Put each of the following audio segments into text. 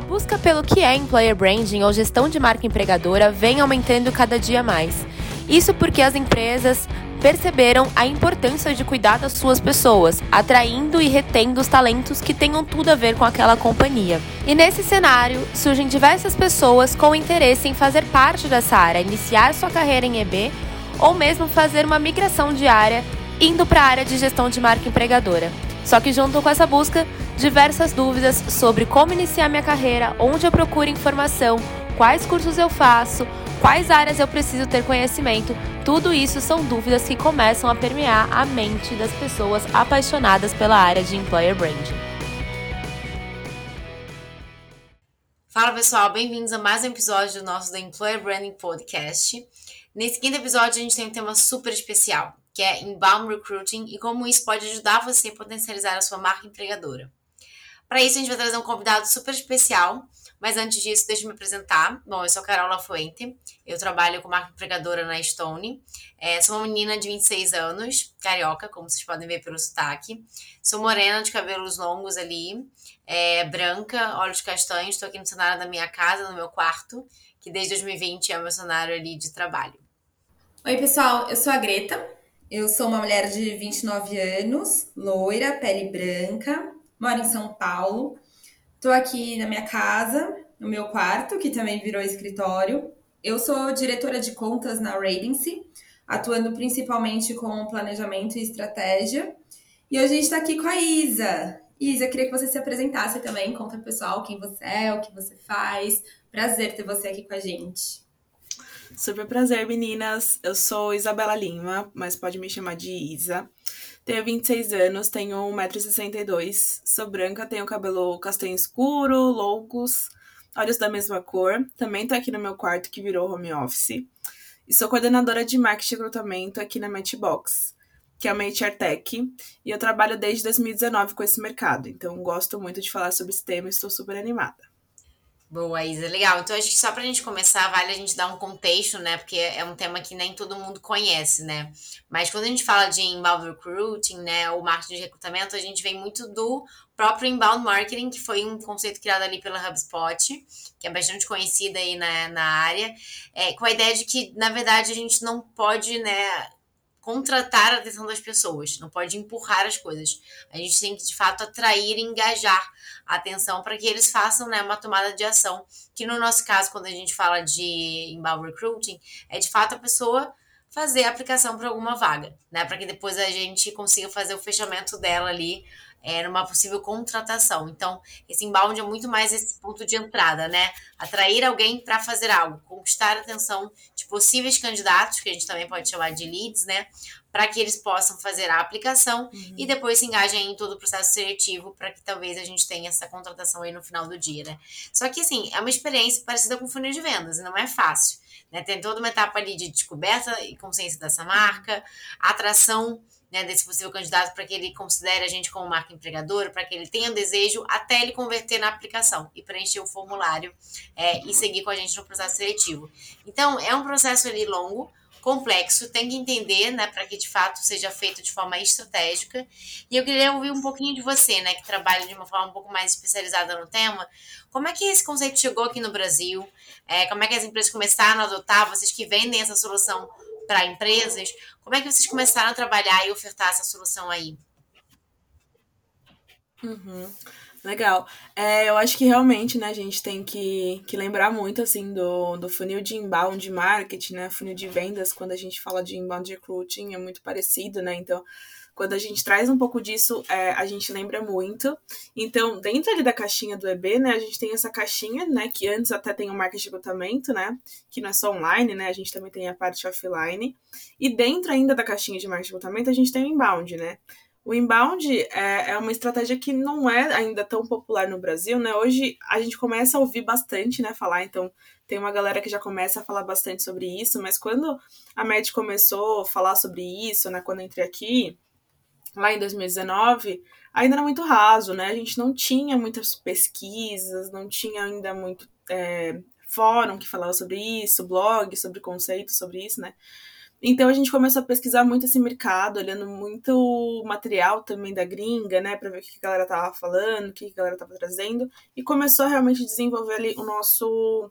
A busca pelo que é employer branding ou gestão de marca empregadora vem aumentando cada dia mais. Isso porque as empresas perceberam a importância de cuidar das suas pessoas, atraindo e retendo os talentos que tenham tudo a ver com aquela companhia. E nesse cenário, surgem diversas pessoas com interesse em fazer parte dessa área, iniciar sua carreira em EB ou mesmo fazer uma migração diária indo para a área de gestão de marca empregadora. Só que junto com essa busca, diversas dúvidas sobre como iniciar minha carreira, onde eu procuro informação, quais cursos eu faço, quais áreas eu preciso ter conhecimento, tudo isso são dúvidas que começam a permear a mente das pessoas apaixonadas pela área de employer branding. Fala pessoal, bem-vindos a mais um episódio do nosso The Employer Branding Podcast. Nesse quinto episódio, a gente tem um tema super especial, que é Inbound Recruiting e como isso pode ajudar você a potencializar a sua marca empregadora. Para isso, a gente vai trazer um convidado super especial, mas antes disso, deixa eu me apresentar. Bom, eu sou a Carol Lafuente, eu trabalho com marca empregadora na Stone. É, sou uma menina de 26 anos, carioca, como vocês podem ver pelo sotaque. Sou morena, de cabelos longos ali, é, branca, olhos castanhos. Estou aqui no cenário da minha casa, no meu quarto, que desde 2020 é o meu cenário ali de trabalho. Oi, pessoal, eu sou a Greta. Eu sou uma mulher de 29 anos, loira, pele branca, moro em São Paulo. Estou aqui na minha casa, no meu quarto, que também virou escritório. Eu sou diretora de contas na Radiance, atuando principalmente com planejamento e estratégia. E hoje a gente está aqui com a Isa. Isa, queria que você se apresentasse também, conta pro pessoal quem você é, o que você faz. Prazer ter você aqui com a gente. Super prazer, meninas. Eu sou Isabela Lima, mas pode me chamar de Isa. Tenho 26 anos, tenho 1,62m, sou branca, tenho cabelo castanho escuro, longos, olhos da mesma cor. Também tô aqui no meu quarto que virou home office. E sou coordenadora de marketing e recrutamento aqui na Matchbox, que é uma HR Tech. E eu trabalho desde 2019 com esse mercado, então gosto muito de falar sobre esse tema e estou super animada. Boa, Isa, legal. Então, acho que só para a gente começar, vale a gente dar um contexto, né? Porque é um tema que nem todo mundo conhece, né? Mas quando a gente fala de inbound recruiting, né? Ou marketing de recrutamento, a gente vem muito do próprio inbound marketing, que foi um conceito criado ali pela HubSpot, que é bastante conhecida aí na, na área, é, com a ideia de que, na verdade, a gente não pode, né? Contratar a atenção das pessoas, não pode empurrar as coisas. A gente tem que, de fato, atrair e engajar a atenção para que eles façam né, uma tomada de ação. Que no nosso caso, quando a gente fala de inbound recruiting, é de fato a pessoa fazer a aplicação para alguma vaga, né? Para que depois a gente consiga fazer o fechamento dela ali é, numa possível contratação. Então, esse inbound é muito mais esse ponto de entrada, né? Atrair alguém para fazer algo, conquistar a atenção de possíveis candidatos, que a gente também pode chamar de leads, né? Para que eles possam fazer a aplicação uhum. e depois se engajem em todo o processo seletivo para que talvez a gente tenha essa contratação aí no final do dia, né? Só que, assim, é uma experiência parecida com funil de vendas, e não é fácil. Né? Tem toda uma etapa ali de descoberta e consciência dessa marca, atração né, desse possível candidato para que ele considere a gente como marca empregadora, para que ele tenha desejo até ele converter na aplicação e preencher o formulário é, e seguir com a gente no processo seletivo. Então, é um processo ali longo, complexo, tem que entender, né, para que de fato seja feito de forma estratégica. E eu queria ouvir um pouquinho de você, né, que trabalha de uma forma um pouco mais especializada no tema. Como é que esse conceito chegou aqui no Brasil? É, como é que as empresas começaram a adotar? Vocês que vendem essa solução para empresas. Como é que vocês começaram a trabalhar e ofertar essa solução aí? Uhum. Legal. É, eu acho que realmente, né, a gente tem que, que lembrar muito, assim, do, do funil de inbound marketing, né, funil de vendas, quando a gente fala de inbound recruiting, é muito parecido, né, então quando a gente traz um pouco disso, é, a gente lembra muito. Então, dentro ali da caixinha do EB, né, a gente tem essa caixinha, né, que antes até tem o marketing de recrutamento, né, que não é só online, né, a gente também tem a parte offline. E dentro ainda da caixinha de marketing de recrutamento, a gente tem o inbound, né. O inbound é, é uma estratégia que não é ainda tão popular no Brasil, né? Hoje a gente começa a ouvir bastante, né, falar, então tem uma galera que já começa a falar bastante sobre isso, mas quando a Med começou a falar sobre isso, né, quando eu entrei aqui, lá em 2019, ainda era muito raso, né? A gente não tinha muitas pesquisas, não tinha ainda muito é, fórum que falava sobre isso, blog sobre conceitos sobre isso, né? Então a gente começou a pesquisar muito esse mercado, olhando muito material também da gringa, né, para ver o que a galera tava falando, o que a galera tava trazendo, e começou a realmente desenvolver ali o nosso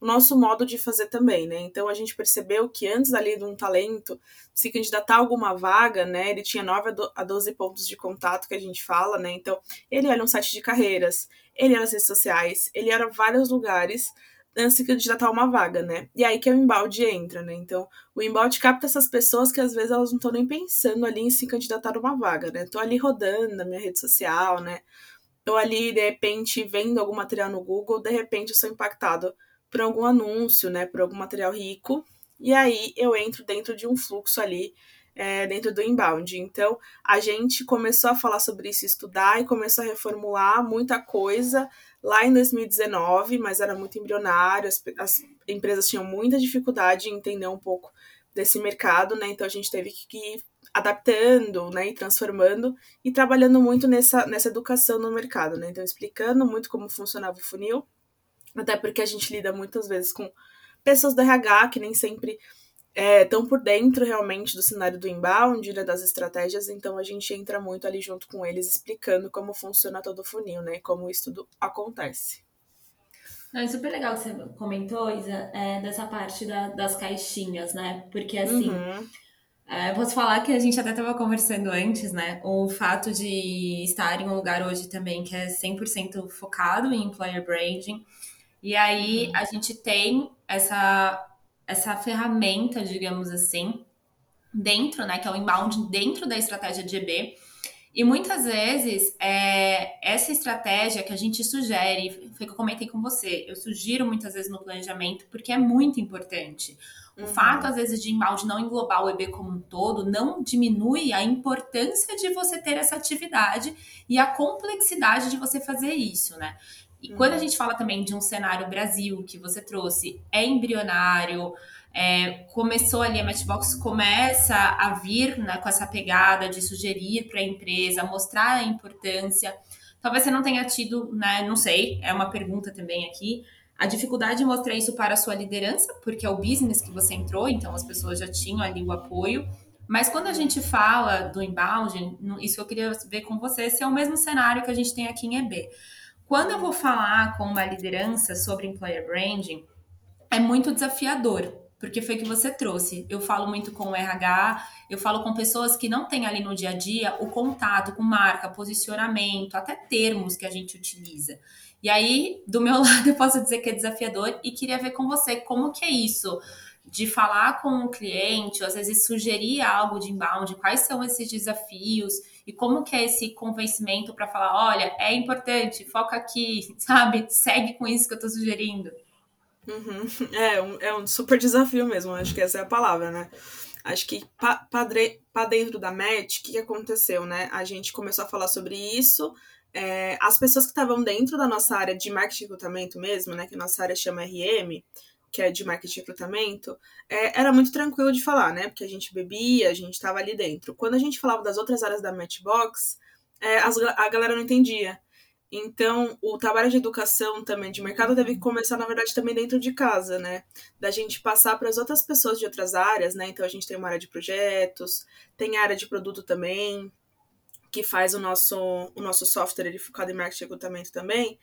o nosso modo de fazer também, né? Então a gente percebeu que antes ali de um talento se candidatar a alguma vaga, né? Ele tinha 9 a 12 pontos de contato que a gente fala, né? Então ele era um site de carreiras, ele era nas redes sociais, ele era vários lugares antes de candidatar a uma vaga, né? E aí que o embalde entra, né? Então, o embalde capta essas pessoas que às vezes elas não estão nem pensando ali em se candidatar a uma vaga, né? Tô ali rodando na minha rede social, né? Tô ali, de repente, vendo algum material no Google, de repente eu sou impactado por algum anúncio, né, por algum material rico, e aí eu entro dentro de um fluxo ali, é, dentro do inbound. Então, a gente começou a falar sobre isso, estudar e começou a reformular muita coisa lá em 2019, mas era muito embrionário, as, as empresas tinham muita dificuldade em entender um pouco desse mercado, né? Então a gente teve que ir adaptando, né, e transformando e trabalhando muito nessa, nessa educação no mercado, né? Então explicando muito como funcionava o funil até porque a gente lida muitas vezes com pessoas do RH que nem sempre estão é, por dentro realmente do cenário do inbound, né, das estratégias, então a gente entra muito ali junto com eles explicando como funciona todo o funil, né, como isso tudo acontece. Não, é super legal que você comentou, Isa, é, dessa parte da, das caixinhas, né? Porque assim, uhum. é, posso falar que a gente até estava conversando antes, né? O fato de estar em um lugar hoje também que é 100% focado em employer branding, e aí a gente tem essa, essa ferramenta, digamos assim, dentro, né, que é o inbound dentro da estratégia de EB. E muitas vezes é, essa estratégia que a gente sugere, foi que eu comentei com você, eu sugiro muitas vezes no planejamento porque é muito importante. O uhum. fato, às vezes, de inbound não englobar o EB como um todo, não diminui a importância de você ter essa atividade e a complexidade de você fazer isso, né? E uhum. quando a gente fala também de um cenário Brasil que você trouxe, é embrionário, é, começou ali, a Matchbox começa a vir né, com essa pegada de sugerir para a empresa, mostrar a importância. Talvez você não tenha tido, né, não sei, é uma pergunta também aqui, a dificuldade de mostrar isso para a sua liderança, porque é o business que você entrou, então as pessoas já tinham ali o apoio. Mas quando a gente fala do inbound, isso eu queria ver com você, se é o mesmo cenário que a gente tem aqui em EB. Quando eu vou falar com uma liderança sobre employer branding, é muito desafiador, porque foi que você trouxe. Eu falo muito com o RH, eu falo com pessoas que não têm ali no dia a dia o contato com marca, posicionamento, até termos que a gente utiliza. E aí, do meu lado, eu posso dizer que é desafiador e queria ver com você como que é isso de falar com o cliente, ou às vezes sugerir algo de inbound, quais são esses desafios e como que é esse convencimento para falar, olha, é importante, foca aqui, sabe? Segue com isso que eu estou sugerindo. Uhum. É, um, é um super desafio mesmo, acho que essa é a palavra, né? Acho que para dentro da MET, o que, que aconteceu, né? A gente começou a falar sobre isso, é, as pessoas que estavam dentro da nossa área de marketing e recrutamento mesmo, né, que a nossa área chama RM, que é de marketing e recrutamento, é, era muito tranquilo de falar, né? Porque a gente bebia, a gente estava ali dentro. Quando a gente falava das outras áreas da Matchbox, é, as, a galera não entendia. Então, o trabalho de educação também de mercado deve começar, na verdade, também dentro de casa, né? Da gente passar para as outras pessoas de outras áreas, né? Então, a gente tem uma área de projetos, tem a área de produto também, que faz o nosso, o nosso software ele focado em marketing e recrutamento também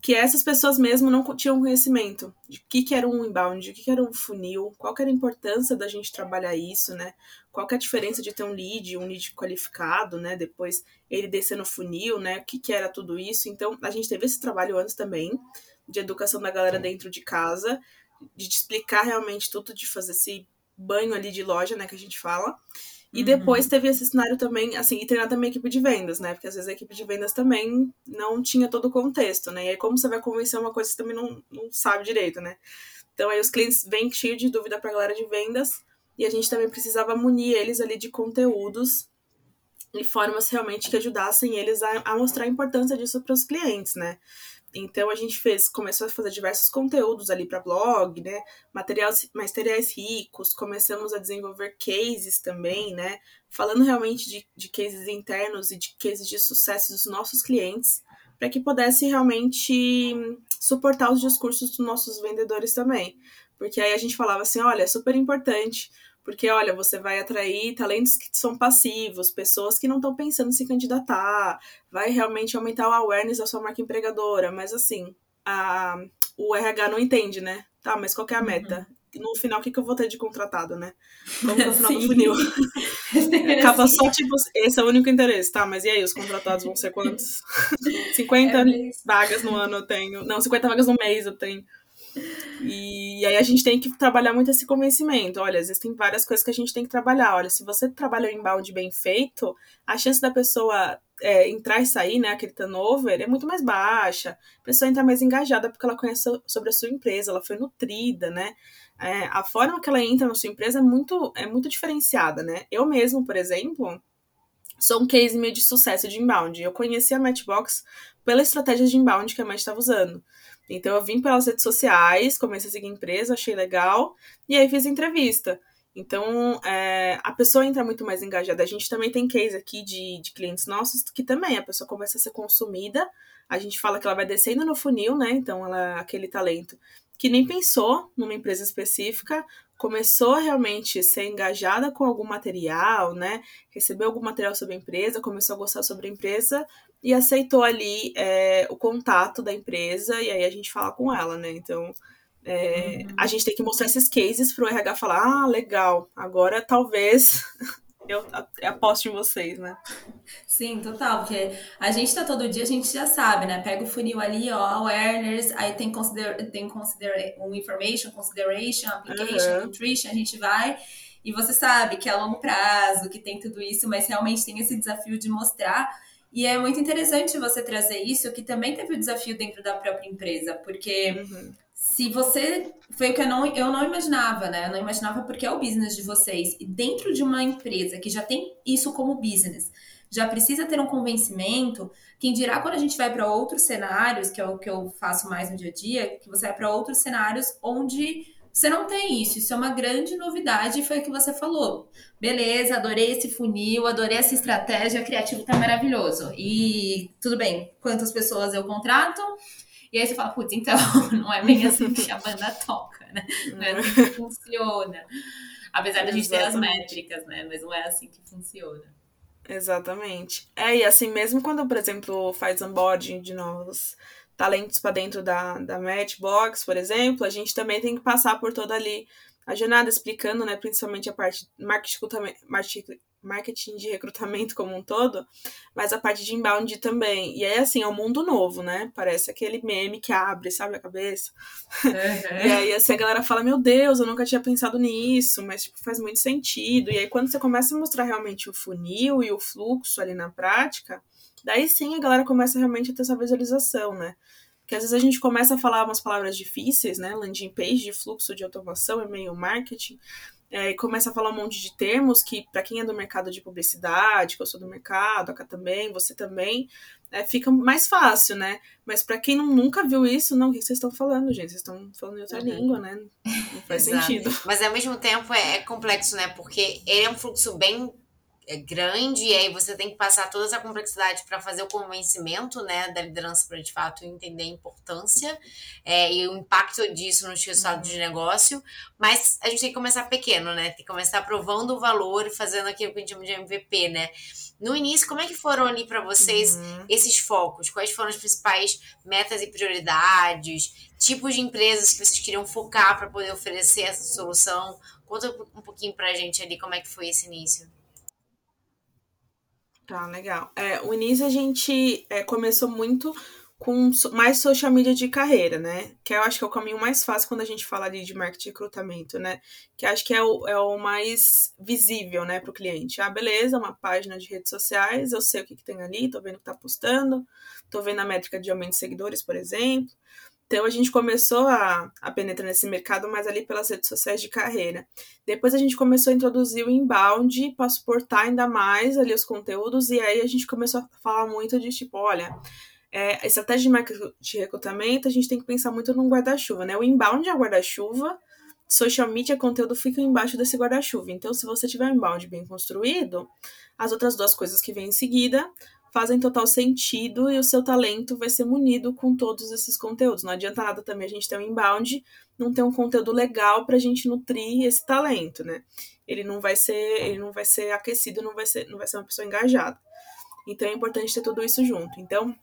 que essas pessoas mesmo não tinham conhecimento de o que, que era um inbound, o que, que era um funil, qual que era a importância da gente trabalhar isso, né? Qual que é a diferença de ter um lead, um lead qualificado, né? Depois ele descer no funil, né? O que, que era tudo isso. Então, a gente teve esse trabalho antes também, de educação da galera dentro de casa, de explicar realmente tudo, de fazer esse banho ali de loja, né? Que a gente fala. E depois uhum. teve esse cenário também, assim, e treinar também a equipe de vendas, né? Porque às vezes a equipe de vendas também não tinha todo o contexto, né? E aí como você vai convencer uma coisa que você também não, não sabe direito, né? Então aí os clientes vêm cheios de dúvida para a galera de vendas e a gente também precisava munir eles ali de conteúdos e formas realmente que ajudassem eles a, a mostrar a importância disso para os clientes, né? Então a gente fez, começou a fazer diversos conteúdos ali para blog, né? Materiais, materiais ricos, começamos a desenvolver cases também, né? Falando realmente de, de cases internos e de cases de sucesso dos nossos clientes, para que pudesse realmente suportar os discursos dos nossos vendedores também. Porque aí a gente falava assim, olha, é super importante Porque, olha, você vai atrair talentos que são passivos, pessoas que não estão pensando em se candidatar, vai realmente aumentar o awareness da sua marca empregadora. Mas, assim, a, o RH não entende, né? Tá, mas qual é a meta? Uhum no final, o que, que eu vou ter de contratado, né? Como no final do funil. Acaba só, tipo, esse é o único interesse, tá? Mas e aí, os contratados vão ser quantos? 50 é vagas no ano eu tenho. Não, 50 vagas no mês eu tenho. E aí a gente tem que trabalhar muito esse convencimento. Olha, existem várias coisas que a gente tem que trabalhar. Olha, se você trabalha o inbound bem feito, a chance da pessoa é, entrar e sair, né, aquele turnover, é muito mais baixa. A pessoa entra mais engajada porque ela conhece sobre a sua empresa, ela foi nutrida, né? É, a forma que ela entra na sua empresa é muito, é muito diferenciada, né? Eu mesmo, por exemplo, sou um case meio de sucesso de inbound. Eu conheci a Matchbox pela estratégia de inbound que a Match estava usando. Então eu vim pelas redes sociais, comecei a seguir a empresa, achei legal, e aí fiz entrevista. Então, é, a pessoa entra muito mais engajada. A gente também tem case aqui de, de clientes nossos que também a pessoa começa a ser consumida. A gente fala que ela vai descendo no funil, né? Então, ela aquele talento que nem pensou numa empresa específica, começou a realmente ser engajada com algum material, né? Recebeu algum material sobre a empresa, começou a gostar sobre a empresa e aceitou ali é, o contato da empresa e aí a gente fala com ela, né? Então é, uhum. a gente tem que mostrar esses cases para o RH falar, ah, legal, agora talvez eu aposto em vocês, né? Sim, total, porque a gente tá todo dia, a gente já sabe, né? Pega o funil ali, ó, awareness, aí tem consider, tem consider, um information, consideration, application, uhum. nutrition, a gente vai e você sabe que é a longo prazo, que tem tudo isso, mas realmente tem esse desafio de mostrar e é muito interessante você trazer isso, que também teve o desafio dentro da própria empresa, porque uhum. se você. Foi o que eu não, eu não imaginava, né? Eu não imaginava porque é o business de vocês. E dentro de uma empresa que já tem isso como business, já precisa ter um convencimento. Quem dirá quando a gente vai para outros cenários, que é o que eu faço mais no dia a dia, que você vai para outros cenários onde você não tem isso, isso é uma grande novidade, foi o que você falou. Beleza, adorei esse funil, adorei essa estratégia, criativo tá maravilhoso. E tudo bem, quantas pessoas eu contrato? E aí você fala, putz, então, não é bem assim que a banda toca, né? Não é assim que funciona. Apesar da gente ter as métricas, né? Mas não é assim que funciona. Exatamente. É, e assim, mesmo quando, por exemplo, faz onboarding de novos talentos para dentro da, da Matchbox, por exemplo, a gente também tem que passar por toda ali a jornada explicando, né, principalmente a parte marketing, marketing de recrutamento como um todo, mas a parte de inbound também. E aí, assim, é um mundo novo, né? Parece aquele meme que abre, sabe, a cabeça. Uhum. e aí, assim, a galera fala, meu Deus, eu nunca tinha pensado nisso, mas, tipo, faz muito sentido. E aí, quando você começa a mostrar realmente o funil e o fluxo ali na prática, Daí sim a galera começa realmente a ter essa visualização, né? Porque às vezes a gente começa a falar umas palavras difíceis, né? Landing page, de fluxo de automação, e-mail marketing, é, e começa a falar um monte de termos que, para quem é do mercado de publicidade, que eu sou do mercado, a Cá também, você também, é, fica mais fácil, né? Mas para quem não, nunca viu isso, não, o que vocês estão falando, gente? Vocês estão falando em outra uhum. língua, né? Não faz sentido. Mas ao mesmo tempo é, é complexo, né? Porque ele é um fluxo bem grande e aí você tem que passar toda essa complexidade para fazer o convencimento né, da liderança para de fato entender a importância é, e o impacto disso no resultado uhum. de negócio, mas a gente tem que começar pequeno, né? Tem que começar provando o valor e fazendo aquilo que a gente chama de MVP, né? No início, como é que foram ali para vocês uhum. esses focos? Quais foram as principais metas e prioridades? Tipos de empresas que vocês queriam focar para poder oferecer essa solução? Conta um pouquinho para a gente ali como é que foi esse início. Tá, legal. É, o início a gente é, começou muito com mais social media de carreira, né? Que eu acho que é o caminho mais fácil quando a gente fala ali de marketing e recrutamento, né? Que acho que é o, é o mais visível, né, para o cliente. Ah, beleza, uma página de redes sociais, eu sei o que, que tem ali, tô vendo o que tá postando, tô vendo a métrica de aumento de seguidores, por exemplo. Então a gente começou a, a penetrar nesse mercado mais ali pelas redes sociais de carreira. Depois a gente começou a introduzir o inbound para suportar ainda mais ali os conteúdos, e aí a gente começou a falar muito de tipo, olha, é, estratégia de marketing de recrutamento, a gente tem que pensar muito num guarda-chuva, né? O inbound é o guarda-chuva, social media conteúdo fica embaixo desse guarda-chuva. Então, se você tiver um inbound bem construído, as outras duas coisas que vêm em seguida fazem total sentido e o seu talento vai ser munido com todos esses conteúdos. Não adianta nada também a gente ter um inbound, não ter um conteúdo legal para a gente nutrir esse talento, né? Ele não vai ser, ele não vai ser aquecido, não vai ser, não vai ser uma pessoa engajada. Então é importante ter tudo isso junto. Então,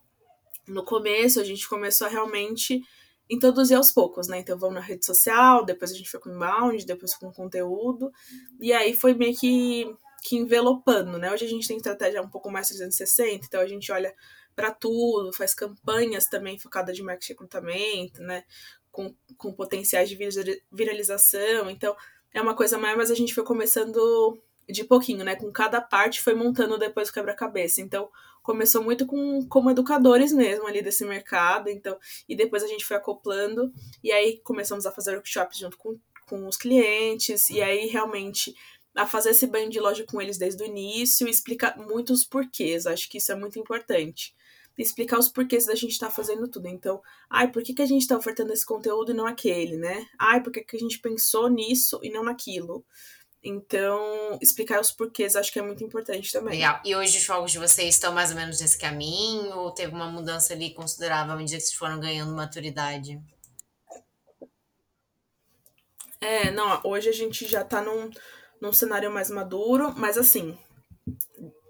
no começo a gente começou a realmente introduzir aos poucos, né? Então vamos na rede social, depois a gente foi com inbound, depois com conteúdo, e aí foi meio que que envelopando, né? Hoje a gente tem estratégia um pouco mais 360, então a gente olha para tudo, faz campanhas também focadas de marketing recrutamento, né? Com, com potenciais de viralização. Então, é uma coisa mais, mas a gente foi começando de pouquinho, né? Com cada parte foi montando depois o quebra-cabeça. Então, começou muito com como educadores mesmo ali desse mercado, então, e depois a gente foi acoplando, e aí começamos a fazer workshops junto com, com os clientes, e aí realmente a fazer esse banho de loja com eles desde o início e explicar muitos porquês. Acho que isso é muito importante. Explicar os porquês da gente estar tá fazendo tudo. Então, ai, por que, que a gente está ofertando esse conteúdo e não aquele, né? Ai, por que, que a gente pensou nisso e não naquilo? Então, explicar os porquês acho que é muito importante também. Legal. E hoje os jogos de vocês estão mais ou menos nesse caminho? Ou teve uma mudança ali considerável à medida que vocês foram ganhando maturidade? É, não, hoje a gente já tá num, num cenário mais maduro, mas assim,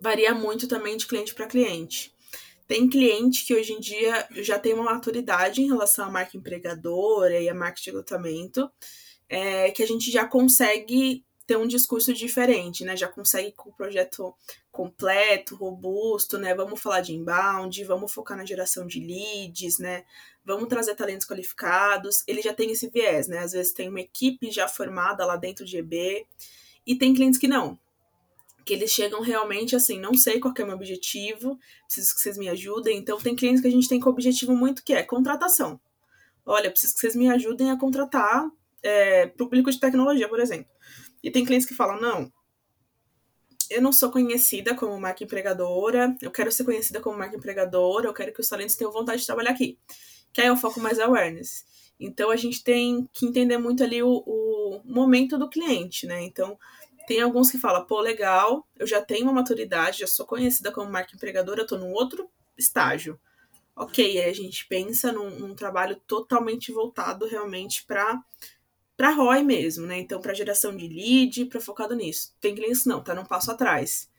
varia muito também de cliente para cliente. Tem cliente que hoje em dia já tem uma maturidade em relação à marca empregadora e à marca de recrutamento, é, que a gente já consegue ter um discurso diferente, né? Já consegue com o projeto completo, robusto, né? Vamos falar de inbound, vamos focar na geração de leads, né? Vamos trazer talentos qualificados. Ele já tem esse viés, né? Às vezes tem uma equipe já formada lá dentro de EB e tem clientes que não. Que eles chegam realmente assim, não sei qual é o meu objetivo, preciso que vocês me ajudem. Então, tem clientes que a gente tem com objetivo muito que é contratação. Olha, preciso que vocês me ajudem a contratar é, público de tecnologia, por exemplo. E tem clientes que falam, não, eu não sou conhecida como marca empregadora, eu quero ser conhecida como marca empregadora, eu quero que os talentos tenham vontade de trabalhar aqui. Que aí eu foco mais awareness. Então a gente tem que entender muito ali o, o momento do cliente, né? Então tem alguns que falam, pô, legal, eu já tenho uma maturidade, já sou conhecida como marca empregadora, eu tô num outro estágio. Ok, aí a gente pensa num, num trabalho totalmente voltado realmente para para ROI mesmo, né? Então, para geração de lead, para focado nisso. Tem clientes não, tá num passo atrás.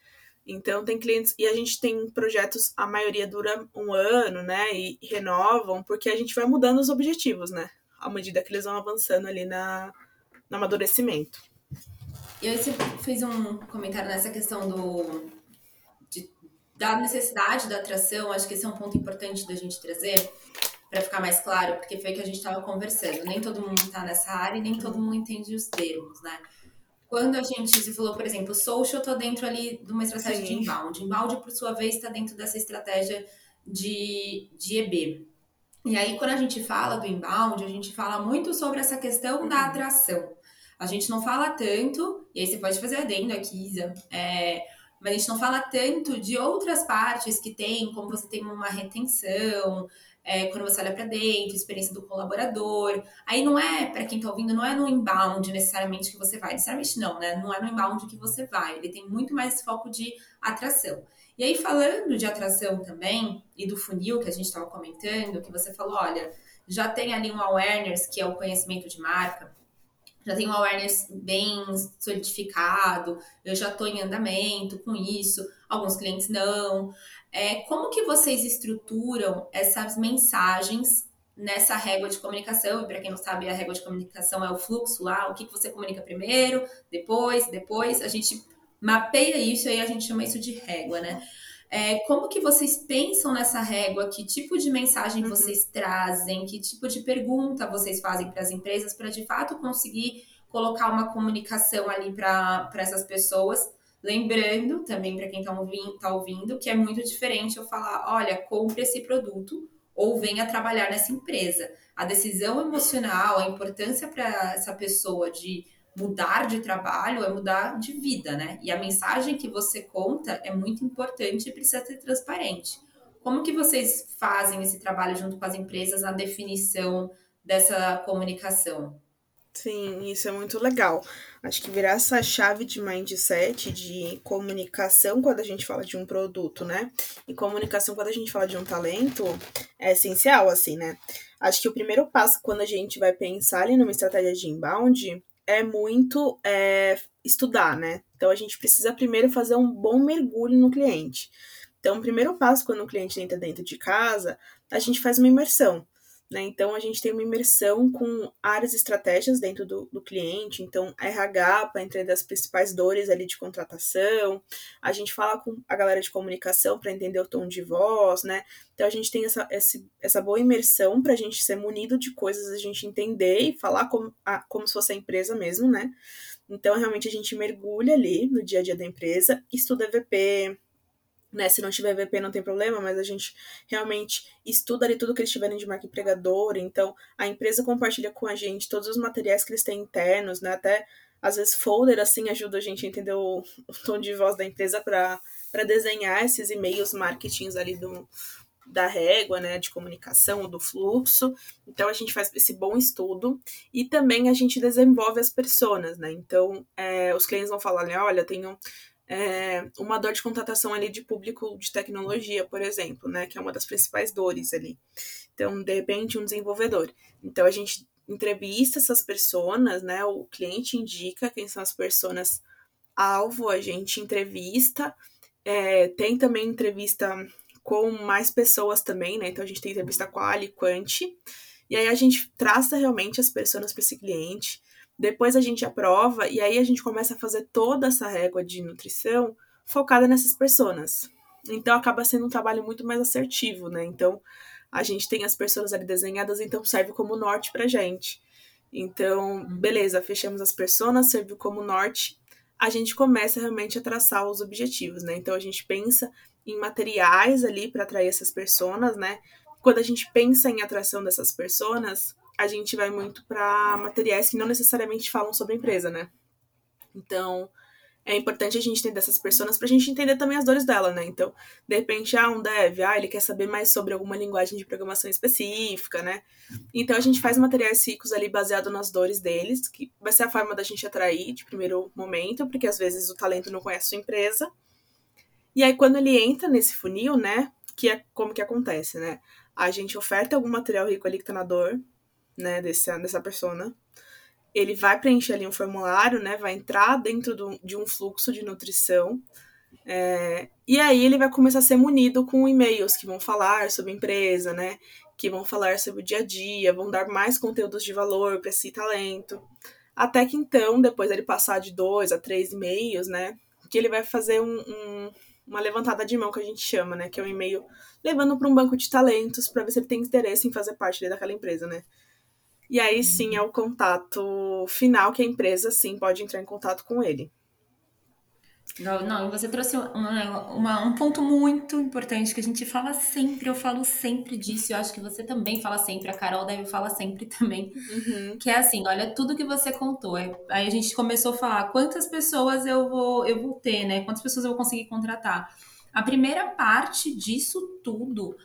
Então, tem clientes. E a gente tem projetos, a maioria dura um ano, né? E, renovam, porque a gente vai mudando os objetivos, né? À medida que eles vão avançando ali na, no amadurecimento. E aí você fez um comentário nessa questão do, de, da necessidade da atração, acho que esse é um ponto importante da gente trazer para ficar mais claro, porque foi que a gente estava conversando. Nem todo mundo está nessa área e nem todo mundo entende os termos, né? Quando a gente se falou, por exemplo, social, estou dentro ali de uma estratégia Sim. de inbound. Inbound, por sua vez, está dentro dessa estratégia de, de EB. E aí, quando a gente fala do inbound, a gente fala muito sobre essa questão da atração. A gente não fala tanto, e aí você pode fazer adendo aqui, Isa, é, mas a gente não fala tanto de outras partes que tem, como você tem uma retenção, é, quando você olha para dentro, experiência do colaborador. Aí não é, para quem está ouvindo, não é no inbound necessariamente que você vai, necessariamente não, né? Não é no inbound que você vai, ele tem muito mais foco de atração. E aí, falando de atração também, e do funil que a gente estava comentando, que você falou, olha, já tem ali um awareness, que é o conhecimento de marca, já tem um awareness bem solidificado, eu já estou em andamento com isso, alguns clientes não. É, como que vocês estruturam essas mensagens nessa régua de comunicação? E para quem não sabe, a régua de comunicação é o fluxo lá, o que, que você comunica primeiro, depois, depois. A gente mapeia isso e a gente chama isso de régua, né? É, como que vocês pensam nessa régua? Que tipo de mensagem uhum. vocês trazem? Que tipo de pergunta vocês fazem para as empresas para de fato conseguir colocar uma comunicação ali para essas pessoas? Lembrando também para quem está ouvindo, tá ouvindo que é muito diferente eu falar: olha, compre esse produto ou venha trabalhar nessa empresa. A decisão emocional, a importância para essa pessoa de mudar de trabalho é mudar de vida, né? E a mensagem que você conta é muito importante e precisa ser transparente. Como que vocês fazem esse trabalho junto com as empresas na definição dessa comunicação? Sim, isso é muito legal. Acho que virar essa chave de mindset, de comunicação quando a gente fala de um produto, né? E comunicação quando a gente fala de um talento é essencial, assim, né? Acho que o primeiro passo quando a gente vai pensar ali numa estratégia de inbound é muito é, estudar, né? Então a gente precisa primeiro fazer um bom mergulho no cliente. Então, o primeiro passo quando o cliente entra dentro de casa, a gente faz uma imersão. Né? Então, a gente tem uma imersão com áreas estratégias dentro do, do cliente. Então, RH para entender as principais dores ali de contratação. A gente fala com a galera de comunicação para entender o tom de voz, né? Então, a gente tem essa, essa, boa imersão para a gente ser munido de coisas, a gente entender e falar como, a, como se fosse a empresa mesmo, né? Então, realmente, a gente mergulha ali no dia a dia da empresa, estuda EVP, né? Se não tiver VP não tem problema, mas a gente realmente estuda ali tudo que eles tiverem de marca empregadora, então a empresa compartilha com a gente todos os materiais que eles têm internos, né? Até às vezes folder assim ajuda a gente a entender o, o tom de voz da empresa para desenhar esses e-mails marketings ali do, da régua, né, de comunicação, do fluxo. Então a gente faz esse bom estudo e também a gente desenvolve as pessoas, né? Então é, os clientes vão falar, né, olha, tenho é, uma dor de contratação ali de público de tecnologia, por exemplo, né, que é uma das principais dores ali. Então, de repente, um desenvolvedor. Então, a gente entrevista essas pessoas, né, o cliente indica quem são as pessoas alvo, a gente entrevista, é, tem também entrevista com mais pessoas também, né, então a gente tem entrevista quali, quanti, e aí a gente traça realmente as pessoas para esse cliente, depois a gente aprova e aí a gente começa a fazer toda essa régua de nutrição focada nessas pessoas. Então acaba sendo um trabalho muito mais assertivo, né? Então a gente tem as pessoas ali desenhadas, então serve como norte pra gente. Então, uhum. beleza, fechamos as pessoas, serviu como norte. A gente começa realmente a traçar os objetivos, né? Então a gente pensa em materiais ali para atrair essas pessoas, né? Quando a gente pensa em atração dessas pessoas, a gente vai muito para materiais que não necessariamente falam sobre a empresa, né? Então, é importante a gente entender essas pessoas para a gente entender também as dores dela, né? Então, de repente, ah, um dev, ah, ele quer saber mais sobre alguma linguagem de programação específica, né? Então, a gente faz materiais ricos ali baseado nas dores deles, que vai ser a forma da gente atrair de primeiro momento, porque às vezes o talento não conhece a sua empresa. E aí, quando ele entra nesse funil, né? Que é como que acontece, né? A gente oferta algum material rico ali que tá na dor, né, dessa, dessa persona. Ele vai preencher ali um formulário, né, vai entrar dentro do, de um fluxo de nutrição. É, e aí ele vai começar a ser munido com e-mails que vão falar sobre a empresa, né, que vão falar sobre o dia a dia, vão dar mais conteúdos de valor para esse talento. Até que então, depois ele passar de dois a três e-mails, né, que ele vai fazer um, um, uma levantada de mão que a gente chama, né, que é um e-mail levando para um banco de talentos para ver se ele tem interesse em fazer parte daquela empresa, né. E aí sim é o contato final que a empresa sim pode entrar em contato com ele. Não, você trouxe uma, uma, um ponto muito importante que a gente fala sempre, eu falo sempre disso, eu acho que você também fala sempre, a Carol deve falar sempre também, uhum. que é assim, olha tudo que você contou, aí a gente começou a falar quantas pessoas eu vou, eu vou ter, né, quantas pessoas eu vou conseguir contratar. A primeira parte disso tudo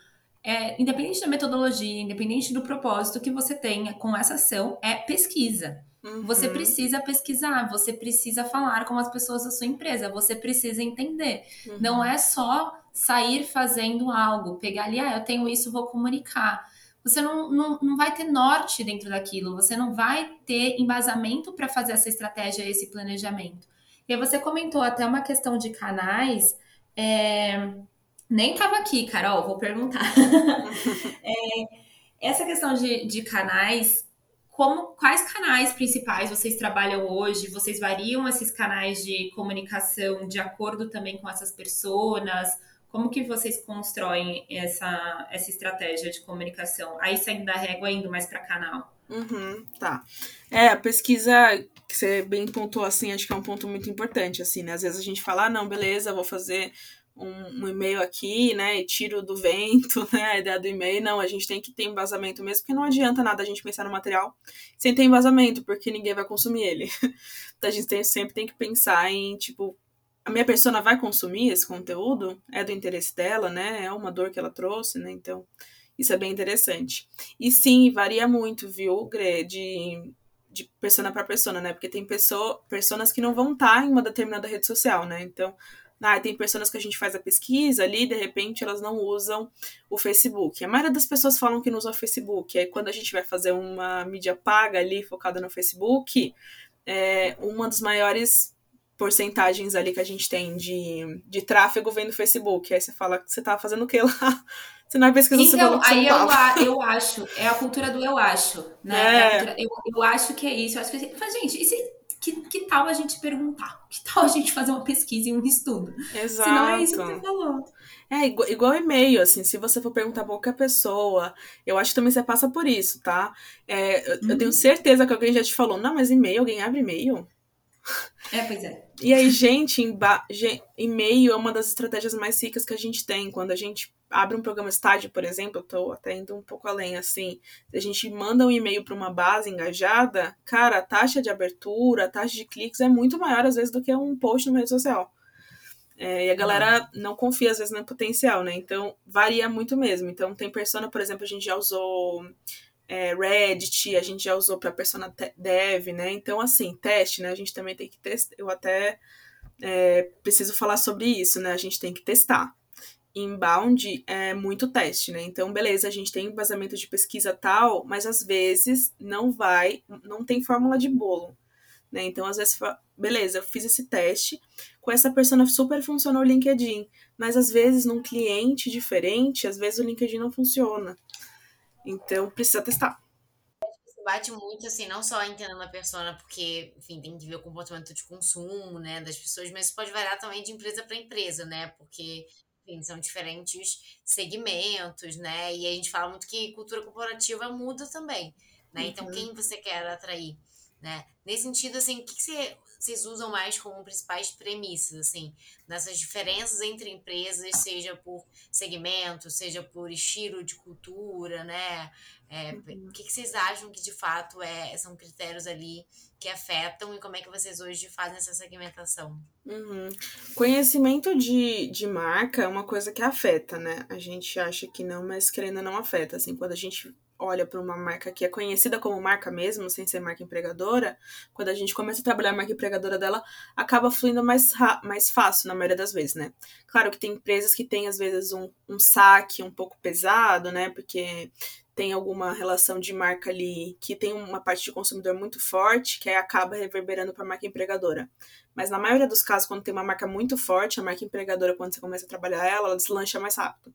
é, independente da metodologia, independente do propósito que você tenha com essa ação, é pesquisa. Uhum. Você precisa pesquisar, você precisa falar com as pessoas da sua empresa, você precisa entender. Uhum. Não é só sair fazendo algo, pegar ali, ah, eu tenho isso, vou comunicar. Você não, não, não vai ter norte dentro daquilo, você não vai ter embasamento para fazer essa estratégia, esse planejamento. E aí você comentou até uma questão de canais. É, nem estava aqui, Carol, vou perguntar. é, essa questão de, de canais, como quais canais principais vocês trabalham hoje? Vocês variam esses canais de comunicação de acordo também com essas pessoas? Como que vocês constroem essa, essa estratégia de comunicação? Aí saindo da régua, indo mais para canal. Uhum, tá. É, a pesquisa que você bem pontuou assim, acho que é um ponto muito importante, assim, né? Às vezes a gente fala, ah, não, beleza, vou fazer um, um, e-mail aqui, né, e tiro do vento, né, a ideia do e-mail. Não, a gente tem que ter embasamento mesmo, porque não adianta nada a gente pensar no material sem ter embasamento, porque ninguém vai consumir ele. Então a gente tem, sempre tem que pensar em, tipo, a minha persona vai consumir esse conteúdo? É do interesse dela, né? É uma dor que ela trouxe, né? Então, isso é bem interessante. E sim, varia muito, viu, Gre, de de persona para persona, né? Porque tem pessoa, personas que não vão estar tá em uma determinada rede social, né? Então, ah, tem pessoas que a gente faz a pesquisa ali, de repente elas não usam o Facebook. A maioria das pessoas falam que não usa o Facebook. Aí quando a gente vai fazer uma mídia paga ali, focada no Facebook, é, uma das maiores porcentagens ali que a gente tem de, de tráfego vem do Facebook. Aí você fala, você tá fazendo o que lá? Você não é pesquisando Então, aí eu, eu acho, é a cultura do eu acho, né? É. É cultura, eu, eu acho que é isso. Eu acho que, mas, gente, e se que, que tal a gente perguntar? Que tal a gente fazer uma pesquisa e um estudo? Exato. Se não é isso que você falou. É, igual, igual e-mail, assim, se você for perguntar pra qualquer pessoa, eu acho que também você passa por isso, tá? É, eu, uhum. eu tenho certeza que alguém já te falou, não, mas e-mail, alguém abre e-mail? É, pois é. E aí, gente, e-mail é uma das estratégias mais ricas que a gente tem. Quando a gente abre um programa estágio, por exemplo, eu tô até indo um pouco além, assim, se a gente manda um e-mail para uma base engajada, cara, a taxa de abertura, a taxa de cliques é muito maior, às vezes, do que um post numa rede social. É, e a galera não confia, às vezes, no potencial, né? Então, varia muito mesmo. Então, tem persona, por exemplo, a gente já usou é, Reddit, a gente já usou para persona dev, né? Então, assim, teste, né? A gente também tem que testar. Eu até é, preciso falar sobre isso, né? A gente tem que testar inbound é muito teste, né? Então, beleza, a gente tem embasamento de pesquisa tal, mas às vezes não vai, não tem fórmula de bolo, né? Então, às vezes, beleza, eu fiz esse teste, com essa persona super funcionou o LinkedIn, mas às vezes num cliente diferente, às vezes o LinkedIn não funciona. Então, precisa testar bate muito, assim, não só entendendo a persona, porque, enfim, tem que ver o comportamento de consumo, né, das pessoas, mas pode variar também de empresa para empresa, né, porque enfim, são diferentes segmentos, né? E a gente fala muito que cultura corporativa muda também, né? Então, uhum. Então, quem você quer atrair, né? Nesse sentido, assim, o que, que você, vocês usam mais como principais premissas, assim, nessas diferenças entre empresas, seja por segmento, seja por estilo de cultura, né? É, uhum. O que, que vocês acham que de fato é, são critérios ali que afetam e como é que vocês hoje fazem essa segmentação? Uhum. Conhecimento de, de marca é uma coisa que afeta, né? A gente acha que não, mas querendo não afeta. Assim, quando a gente olha para uma marca que é conhecida como marca mesmo, sem ser marca empregadora, quando a gente começa a trabalhar a marca empregadora dela, acaba fluindo mais, mais fácil na maioria das vezes, né? Claro que tem empresas que têm, às vezes, um, um saque um pouco pesado, né? Porque tem alguma relação de marca ali que tem uma parte de consumidor muito forte, que aí acaba reverberando para a marca empregadora. Mas na maioria dos casos, quando tem uma marca muito forte, a marca empregadora, quando você começa a trabalhar ela, ela deslancha mais rápido.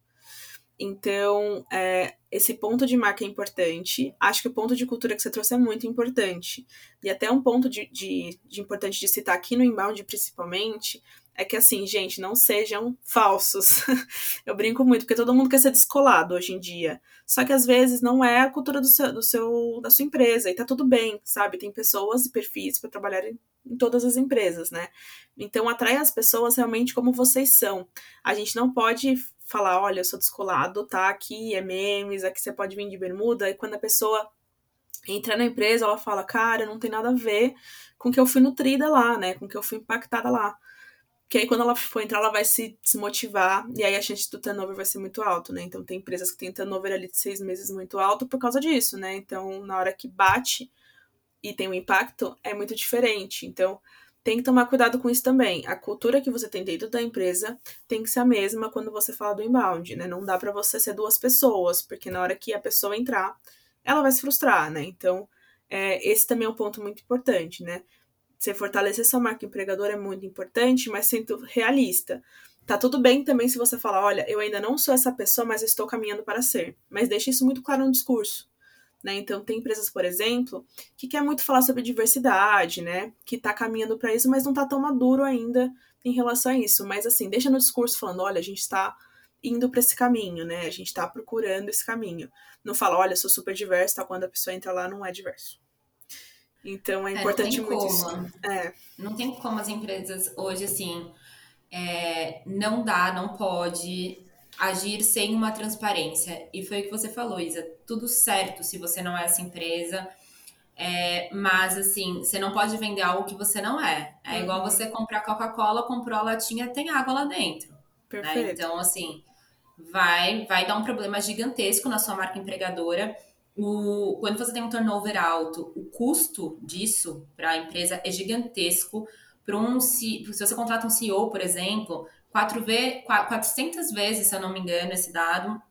Então, é, esse ponto de marca é importante. Acho que o ponto de cultura que você trouxe é muito importante. E até um ponto de, de, de importante de citar aqui no inbound, principalmente, é que assim, gente, não sejam falsos. eu brinco muito, porque todo mundo quer ser descolado hoje em dia. Só que às vezes não é a cultura do seu, do seu da sua empresa, e tá tudo bem, sabe? Tem pessoas e perfis para trabalhar em, em todas as empresas, né? Então atrai as pessoas realmente como vocês são. A gente não pode falar, olha, eu sou descolado, tá? Aqui é memes, aqui você pode vir de bermuda, e quando a pessoa entra na empresa, ela fala, cara, não tem nada a ver com que eu fui nutrida lá, né? Com que eu fui impactada lá que aí quando ela for entrar, ela vai se desmotivar, e aí a chance do turnover vai ser muito alto, né? Então tem empresas que têm turnover ali de seis meses muito alto por causa disso, né? Então, na hora que bate e tem um impacto, é muito diferente. Então, tem que tomar cuidado com isso também. A cultura que você tem dentro da empresa tem que ser a mesma quando você fala do inbound, né? Não dá para você ser duas pessoas, porque na hora que a pessoa entrar, ela vai se frustrar, né? Então, é, esse também é um ponto muito importante, né? Você fortalecer sua marca empregadora é muito importante, mas sendo realista. Tá tudo bem também se você falar, olha, eu ainda não sou essa pessoa, mas estou caminhando para ser. Mas deixe isso muito claro no discurso. Né? Então, tem empresas, por exemplo, que quer muito falar sobre diversidade, né? Que está caminhando para isso, mas não está tão maduro ainda em relação a isso. Mas, assim, deixa no discurso falando: olha, a gente está indo para esse caminho, né? A gente está procurando esse caminho. Não fala, olha, sou super diverso, tá? Quando a pessoa entra lá, não é diverso. Então é importante é, muito como. isso. É. Não tem como as empresas hoje, assim, é, não dá, não pode agir sem uma transparência. E foi o que você falou, Isa. Tudo certo se você não é essa empresa. É, mas assim, você não pode vender algo que você não é. É uhum. igual você comprar Coca-Cola, comprou a latinha, tem água lá dentro. Né? Perfeito. Né? Então, assim, vai, vai dar um problema gigantesco na sua marca empregadora o, quando você tem um turnover alto, o custo disso para a empresa é gigantesco. Um, se você contrata um CEO, por exemplo, 4 v, 400 vezes, se eu não me engano, esse dado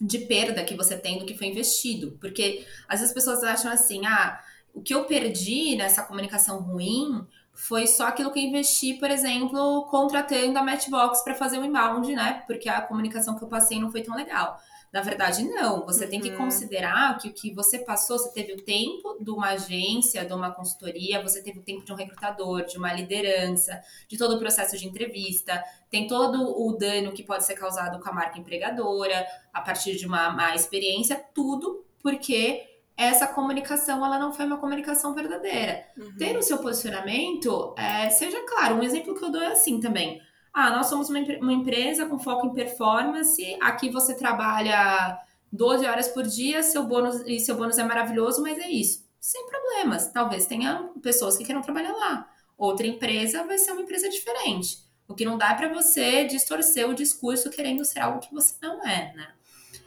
de perda que você tem do que foi investido. Porque às vezes as pessoas acham assim, ah, o que eu perdi nessa comunicação ruim foi só aquilo que eu investi, por exemplo, contratando a Matchbox para fazer o inbound, né? Porque a comunicação que eu passei não foi tão legal. Na verdade, não. Você uhum. tem que uhum. considerar que o que você passou, você teve o tempo de uma agência, de uma consultoria, você teve o tempo de um recrutador, de uma liderança, de todo o processo de entrevista, tem todo o dano que pode ser causado com a marca empregadora, a partir de uma má experiência, tudo porque essa comunicação ela não foi uma comunicação verdadeira. Uhum. Ter o seu posicionamento, é, seja claro, um exemplo que eu dou é assim também. Ah, nós somos uma, uma empresa com foco em performance. Aqui você trabalha 12 horas por dia, seu bônus e seu bônus é maravilhoso, mas é isso. Sem problemas. Talvez tenha pessoas que queiram trabalhar lá. Outra empresa vai ser uma empresa diferente. O que não dá é para você distorcer o discurso querendo ser algo que você não é, né?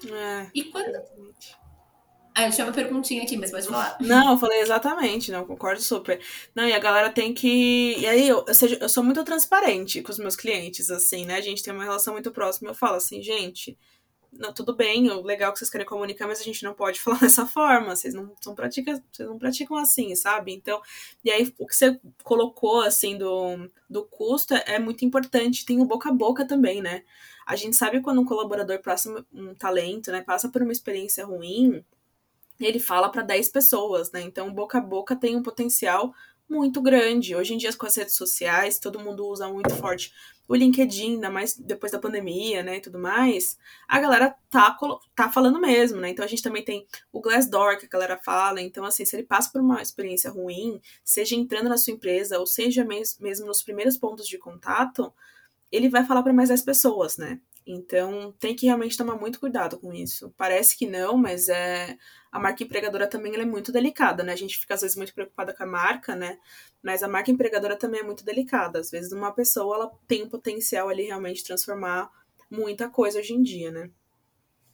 É, e quando. Ah, eu tinha uma perguntinha aqui, mas pode falar. Não, eu falei exatamente, não, concordo super. Não, e a galera tem que. E aí, eu, seja, eu sou muito transparente com os meus clientes, assim, né? A gente tem uma relação muito próxima. Eu falo assim, gente, não, tudo bem, legal que vocês querem comunicar, mas a gente não pode falar dessa forma. Vocês não, não praticam, vocês não praticam assim, sabe? Então, e aí o que você colocou assim do, do custo é, é muito importante. Tem o boca a boca também, né? A gente sabe quando um colaborador passa um talento, né? Passa por uma experiência ruim ele fala para 10 pessoas, né? Então, boca a boca tem um potencial muito grande. Hoje em dia, com as redes sociais, todo mundo usa muito forte o LinkedIn, ainda mais depois da pandemia, né, e tudo mais, a galera tá, tá falando mesmo, né? Então a gente também tem o Glassdoor, que a galera fala. Então, assim, se ele passa por uma experiência ruim, seja entrando na sua empresa, ou seja mesmo nos primeiros pontos de contato, ele vai falar para mais 10 pessoas, né? Então, tem que realmente tomar muito cuidado com isso. Parece que não, mas é a marca empregadora também é muito delicada, né? A gente fica às vezes muito preocupada com a marca, né? Mas a marca empregadora também é muito delicada. Às vezes uma pessoa ela tem um potencial ali realmente de transformar muita coisa hoje em dia, né?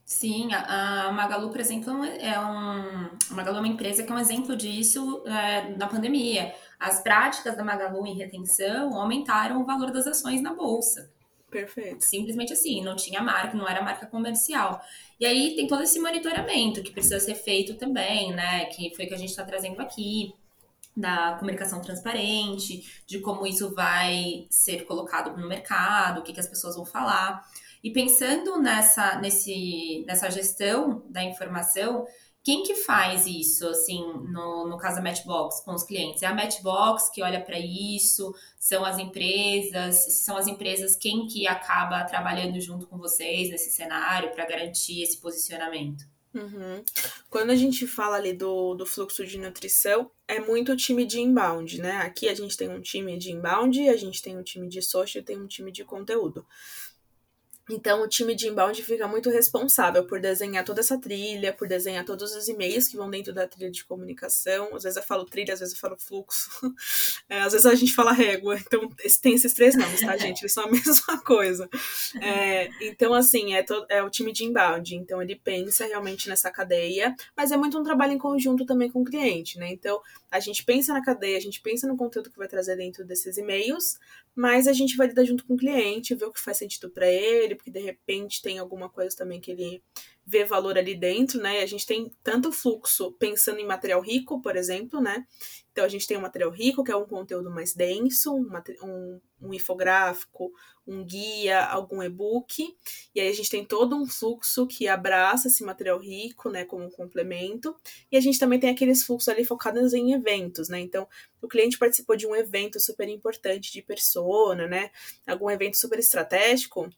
Sim, a, Magalu, por exemplo, é um, a Magalu é uma empresa que é um exemplo disso é, na pandemia. As práticas da Magalu em retenção aumentaram o valor das ações na bolsa. Perfeito. Simplesmente assim, não tinha marca, não era marca comercial. E aí tem todo esse monitoramento que precisa ser feito também, né? Que foi o que a gente está trazendo aqui, da comunicação transparente, de como isso vai ser colocado no mercado, o que, que as pessoas vão falar. E pensando nessa, nesse, nessa gestão da informação, quem que faz isso, assim, no, no caso da Matchbox, com os clientes? É a Matchbox que olha para isso? São as empresas? São as empresas quem que acaba trabalhando junto com vocês nesse cenário para garantir esse posicionamento? Uhum. Quando a gente fala ali do, do fluxo de nutrição, é muito o time de inbound, né? Aqui a gente tem um time de inbound, a gente tem um time de social e tem um time de conteúdo. Então, o time de inbound fica muito responsável por desenhar toda essa trilha, por desenhar todos os e-mails que vão dentro da trilha de comunicação. Às vezes eu falo trilha, às vezes eu falo fluxo. É, às vezes a gente fala régua. Então, tem esses três nomes, tá, gente? Eles são a mesma coisa. É, então, assim, é, to, é o time de inbound. Então, ele pensa realmente nessa cadeia, mas é muito um trabalho em conjunto também com o cliente, né? Então, a gente pensa na cadeia, a gente pensa no conteúdo que vai trazer dentro desses e-mails, mas a gente vai lidar junto com o cliente, ver o que faz sentido para ele, porque de repente tem alguma coisa também que ele vê valor ali dentro, né? A gente tem tanto fluxo pensando em material rico, por exemplo, né? Então a gente tem um material rico, que é um conteúdo mais denso, um, um, um infográfico, um guia, algum e-book, e aí a gente tem todo um fluxo que abraça esse material rico, né, como um complemento, e a gente também tem aqueles fluxos ali focados em eventos, né? Então, o cliente participou de um evento super importante de persona, né? Algum evento super estratégico,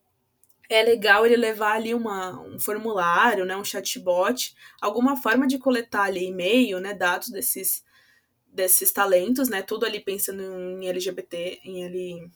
é legal ele levar ali uma, um formulário, né, um chatbot, alguma forma de coletar ali e-mail, né, dados desses, desses talentos, né, tudo ali pensando em LGBT, em ali,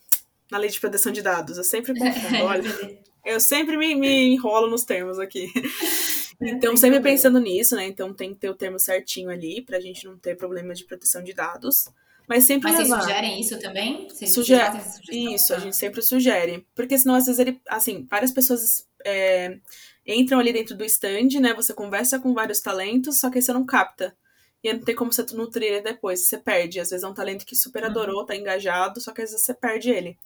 na lei de proteção de dados. Eu sempre confundo, olha, eu sempre me, me enrolo nos termos aqui. Então, sempre pensando nisso, né, então tem que ter o termo certinho ali, pra gente não ter problema de proteção de dados. Mas sempre Mas levar. vocês sugerem isso também? Vocês Sugere. Isso, a gente sempre sugere. Porque senão, às vezes, ele. Assim, várias pessoas é, entram ali dentro do stand, né? Você conversa com vários talentos, só que aí você não capta. E não tem como você nutrir ele depois, você perde. Às vezes é um talento que super adorou, uhum. tá engajado, só que às vezes você perde ele.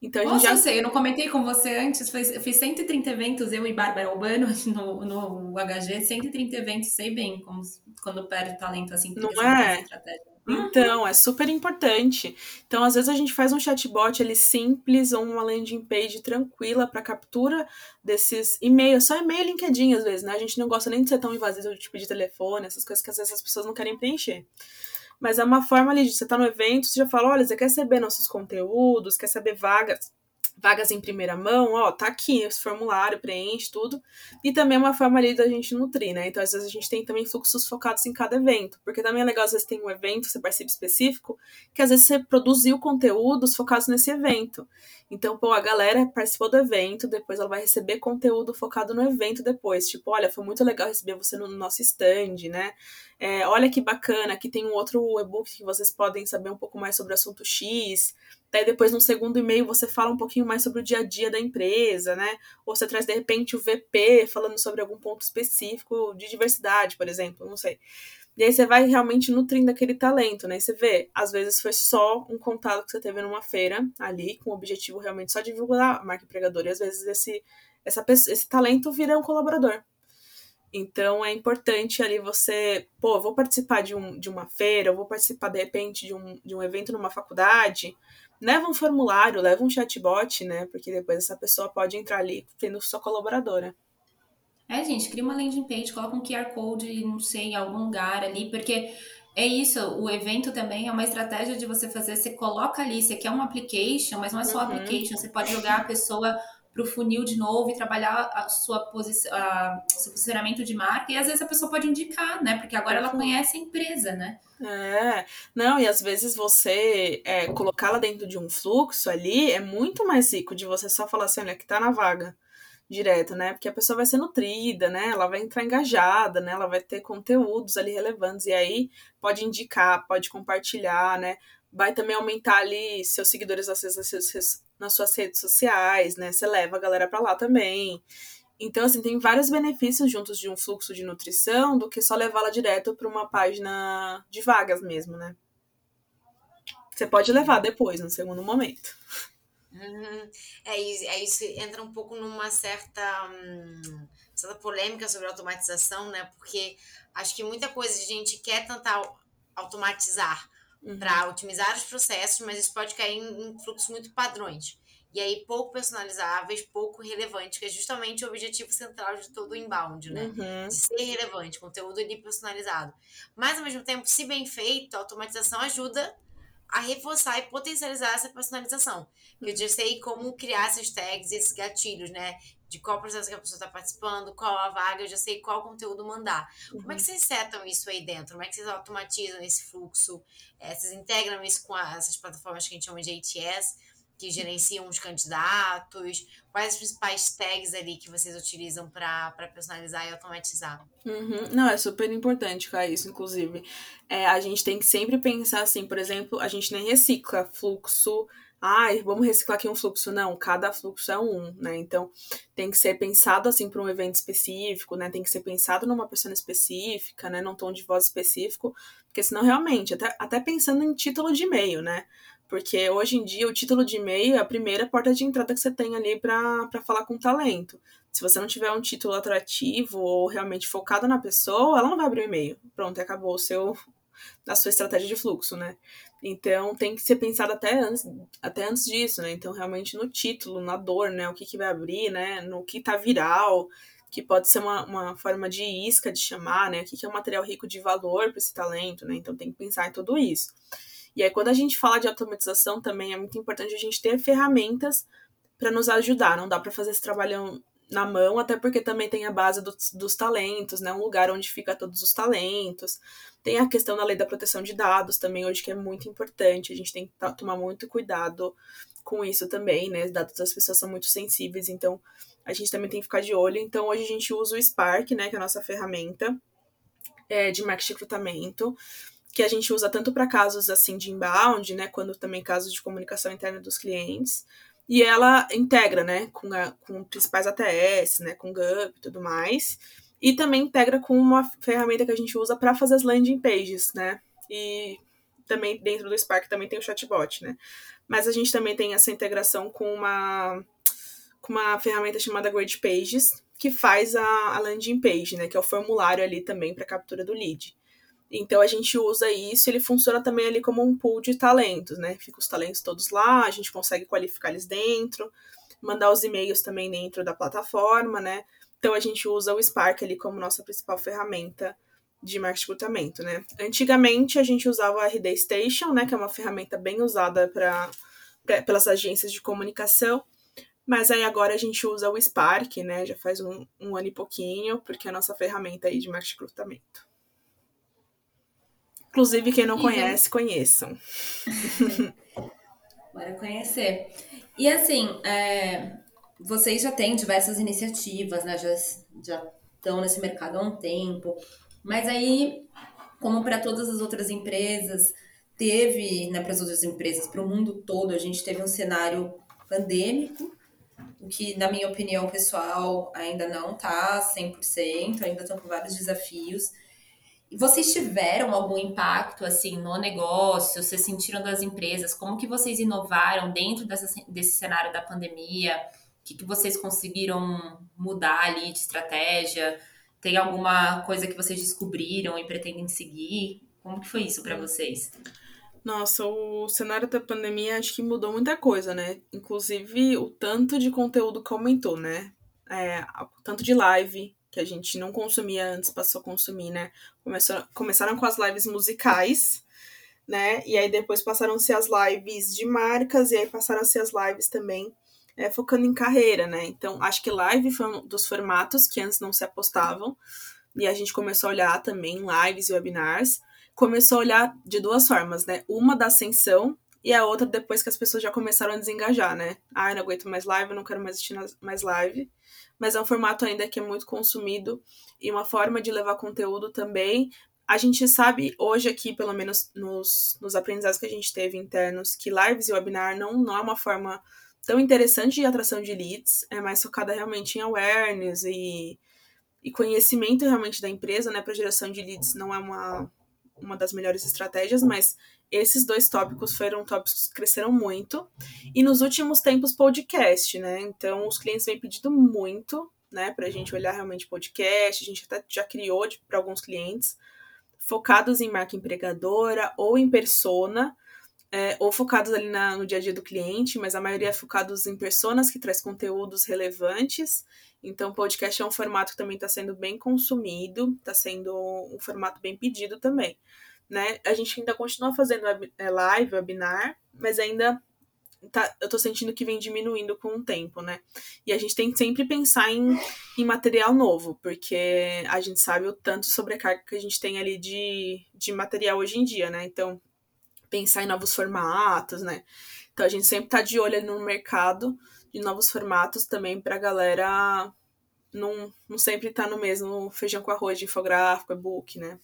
Então a gente Nossa, já... eu sei, eu não comentei com você antes, eu fiz 130 eventos, eu e Bárbara Urbano, no, no HG, 130 eventos, sei bem como, quando perde talento assim. Não é? Então, é super importante. Então, às vezes a gente faz um chatbot ali simples ou uma landing page tranquila para captura desses e-mails, só e-mail LinkedIn às vezes, né? A gente não gosta nem de ser tão invasivo, tipo de telefone, essas coisas que às vezes as pessoas não querem preencher. Mas é uma forma ali de você estar tá no evento, você já fala, olha, você quer saber nossos conteúdos, quer saber vagas, vagas em primeira mão, ó, tá aqui esse formulário, preenche tudo. E também é uma forma ali da gente nutrir, né? Então, às vezes, a gente tem também fluxos focados em cada evento, porque também é legal, às vezes, tem um evento, você participa específico, que às vezes você produziu conteúdos focados nesse evento. Então, pô, a galera participou do evento, depois ela vai receber conteúdo focado no evento depois. Tipo, olha, foi muito legal receber você no nosso stand, né? É, olha que bacana, aqui tem um outro e-book que vocês podem saber um pouco mais sobre o assunto X. Daí depois, no segundo e-mail, você fala um pouquinho mais sobre o dia a dia da empresa, né? Ou você traz, de repente, o VP falando sobre algum ponto específico de diversidade, por exemplo, não sei. E aí você vai realmente nutrindo aquele talento, né? E você vê, às vezes foi só um contato que você teve numa feira ali, com o objetivo realmente só de divulgar a marca empregadora. E às vezes esse, essa, esse talento vira um colaborador. Então é importante ali você, pô, vou participar de, um, de uma feira, vou participar de repente de um, de um evento numa faculdade leva um formulário, leva um chatbot, né? Porque depois essa pessoa pode entrar ali tendo sua colaboradora. É, gente, cria uma landing page, coloca um QR Code, não sei, em algum lugar ali, porque é isso, o evento também é uma estratégia de você fazer, você coloca ali, você quer um application, mas não é só uhum. application, você pode jogar a pessoa para o funil de novo e trabalhar a sua posição, seu posicionamento de marca. E às vezes a pessoa pode indicar, né? Porque agora ela conhece a empresa, né? É, não, e às vezes você é, colocá-la dentro de um fluxo ali é muito mais rico de você só falar assim, olha, que tá na vaga direto, né? Porque a pessoa vai ser nutrida, né? Ela vai entrar engajada, né? Ela vai ter conteúdos ali relevantes e aí pode indicar, pode compartilhar, né? Vai também aumentar ali seus seguidores nas suas, nas suas redes sociais, né? Você leva a galera para lá também. Então, assim, tem vários benefícios juntos de um fluxo de nutrição do que só levá-la direto para uma página de vagas mesmo, né? Você pode levar depois, no segundo momento. Uhum. É, isso, é isso, entra um pouco numa certa, hum, certa polêmica sobre automatização, né? Porque acho que muita coisa a gente quer tentar automatizar uhum. para otimizar os processos, mas isso pode cair em, em fluxos muito padrões e aí pouco personalizáveis, pouco relevantes, que é justamente o objetivo central de todo o inbound, né? Uhum. De ser relevante, conteúdo ali personalizado. Mas, ao mesmo tempo, se bem feito, a automatização ajuda a reforçar e potencializar essa personalização. Eu já sei como criar esses tags, esses gatilhos, né? De qual processo que a pessoa está participando, qual a vaga, eu já sei qual conteúdo mandar. Uhum. Como é que vocês setam isso aí dentro? Como é que vocês automatizam esse fluxo? É, vocês integram isso com essas plataformas que a gente chama de ATS? que gerenciam os candidatos? Quais as principais tags ali que vocês utilizam para personalizar e automatizar? Uhum. Não, é super importante, cara, isso, inclusive. É, a gente tem que sempre pensar assim, por exemplo, a gente nem recicla fluxo. Ai, vamos reciclar aqui um fluxo. Não, cada fluxo é um, né? Então, tem que ser pensado assim para um evento específico, né? Tem que ser pensado numa pessoa específica, né? Num tom de voz específico, porque senão realmente, até, até pensando em título de e-mail, né? Porque hoje em dia o título de e-mail é a primeira porta de entrada que você tem ali para falar com talento. Se você não tiver um título atrativo ou realmente focado na pessoa, ela não vai abrir o e-mail. Pronto, acabou o seu, a sua estratégia de fluxo, né? Então tem que ser pensado até antes, até antes disso, né? Então, realmente no título, na dor, né? O que, que vai abrir, né? No que tá viral, que pode ser uma, uma forma de isca de chamar, né? O que, que é um material rico de valor para esse talento, né? Então tem que pensar em tudo isso. E aí, quando a gente fala de automatização, também é muito importante a gente ter ferramentas para nos ajudar. Não dá para fazer esse trabalho na mão, até porque também tem a base dos, dos talentos, né? Um lugar onde fica todos os talentos. Tem a questão da lei da proteção de dados também, hoje que é muito importante. A gente tem que tomar muito cuidado com isso também, né? Os dados das pessoas são muito sensíveis, então a gente também tem que ficar de olho. Então, hoje a gente usa o Spark, né? Que é a nossa ferramenta é, de marketing de recrutamento que a gente usa tanto para casos assim de inbound, né, quando também casos de comunicação interna dos clientes. E ela integra, né, com, a, com principais ATS, né, com GUP e tudo mais. E também integra com uma ferramenta que a gente usa para fazer as landing pages, né? E também dentro do Spark também tem o chatbot, né? Mas a gente também tem essa integração com uma, com uma ferramenta chamada Grade Pages, que faz a, a landing page, né? Que é o formulário ali também para captura do lead. Então a gente usa isso, ele funciona também ali como um pool de talentos, né? Fica os talentos todos lá, a gente consegue qualificar eles dentro, mandar os e-mails também dentro da plataforma, né? Então a gente usa o Spark ali como nossa principal ferramenta de marketing recrutamento, né? Antigamente a gente usava a RD Station, né, que é uma ferramenta bem usada para pelas agências de comunicação, mas aí agora a gente usa o Spark, né? Já faz um, um ano e pouquinho, porque é a nossa ferramenta aí de marketing de recrutamento. Inclusive, quem não conhece, conheçam. Bora conhecer. E assim, é, vocês já têm diversas iniciativas, né? Já, já estão nesse mercado há um tempo. Mas aí, como para todas as outras empresas, teve, né, para as outras empresas, para o mundo todo, a gente teve um cenário pandêmico, o que, na minha opinião pessoal, ainda não está 100%, ainda estão com vários desafios. Vocês tiveram algum impacto assim no negócio? Vocês sentiram das empresas? Como que vocês inovaram dentro dessa, desse cenário da pandemia? O que, que vocês conseguiram mudar ali de estratégia? Tem alguma coisa que vocês descobriram e pretendem seguir? Como que foi isso para vocês? Nossa, o cenário da pandemia acho que mudou muita coisa, né? Inclusive o tanto de conteúdo que aumentou, né? É, o tanto de live, que a gente não consumia antes, passou a consumir, né? Começou, começaram com as lives musicais, né? E aí depois passaram a ser as lives de marcas, e aí passaram a ser as lives também é, focando em carreira, né? Então, acho que live foi um dos formatos que antes não se apostavam, e a gente começou a olhar também lives e webinars. Começou a olhar de duas formas, né? Uma da ascensão e a outra depois que as pessoas já começaram a desengajar, né? Ah, eu não aguento mais live, eu não quero mais assistir mais live mas é um formato ainda que é muito consumido e uma forma de levar conteúdo também. A gente sabe hoje aqui, pelo menos nos, nos aprendizados que a gente teve internos, que lives e webinar não, não é uma forma tão interessante de atração de leads, é mais focada realmente em awareness e, e conhecimento realmente da empresa, né? Para geração de leads não é uma, uma das melhores estratégias, mas esses dois tópicos foram tópicos que cresceram muito. E nos últimos tempos, podcast, né? Então, os clientes vêm pedindo muito, né, para a gente olhar realmente podcast. A gente até já criou para alguns clientes, focados em marca empregadora ou em persona, é, ou focados ali na, no dia a dia do cliente, mas a maioria é focados em personas que traz conteúdos relevantes. Então, podcast é um formato que também está sendo bem consumido, está sendo um formato bem pedido também né? A gente ainda continua fazendo é, live, webinar, mas ainda tá, eu tô sentindo que vem diminuindo com o tempo, né? E a gente tem que sempre pensar em, em material novo, porque a gente sabe o tanto sobrecarga que a gente tem ali de, de material hoje em dia, né? Então, pensar em novos formatos, né? Então a gente sempre tá de olho no mercado de novos formatos também pra galera não, não sempre tá no mesmo feijão com arroz de infográfico, e-book, né?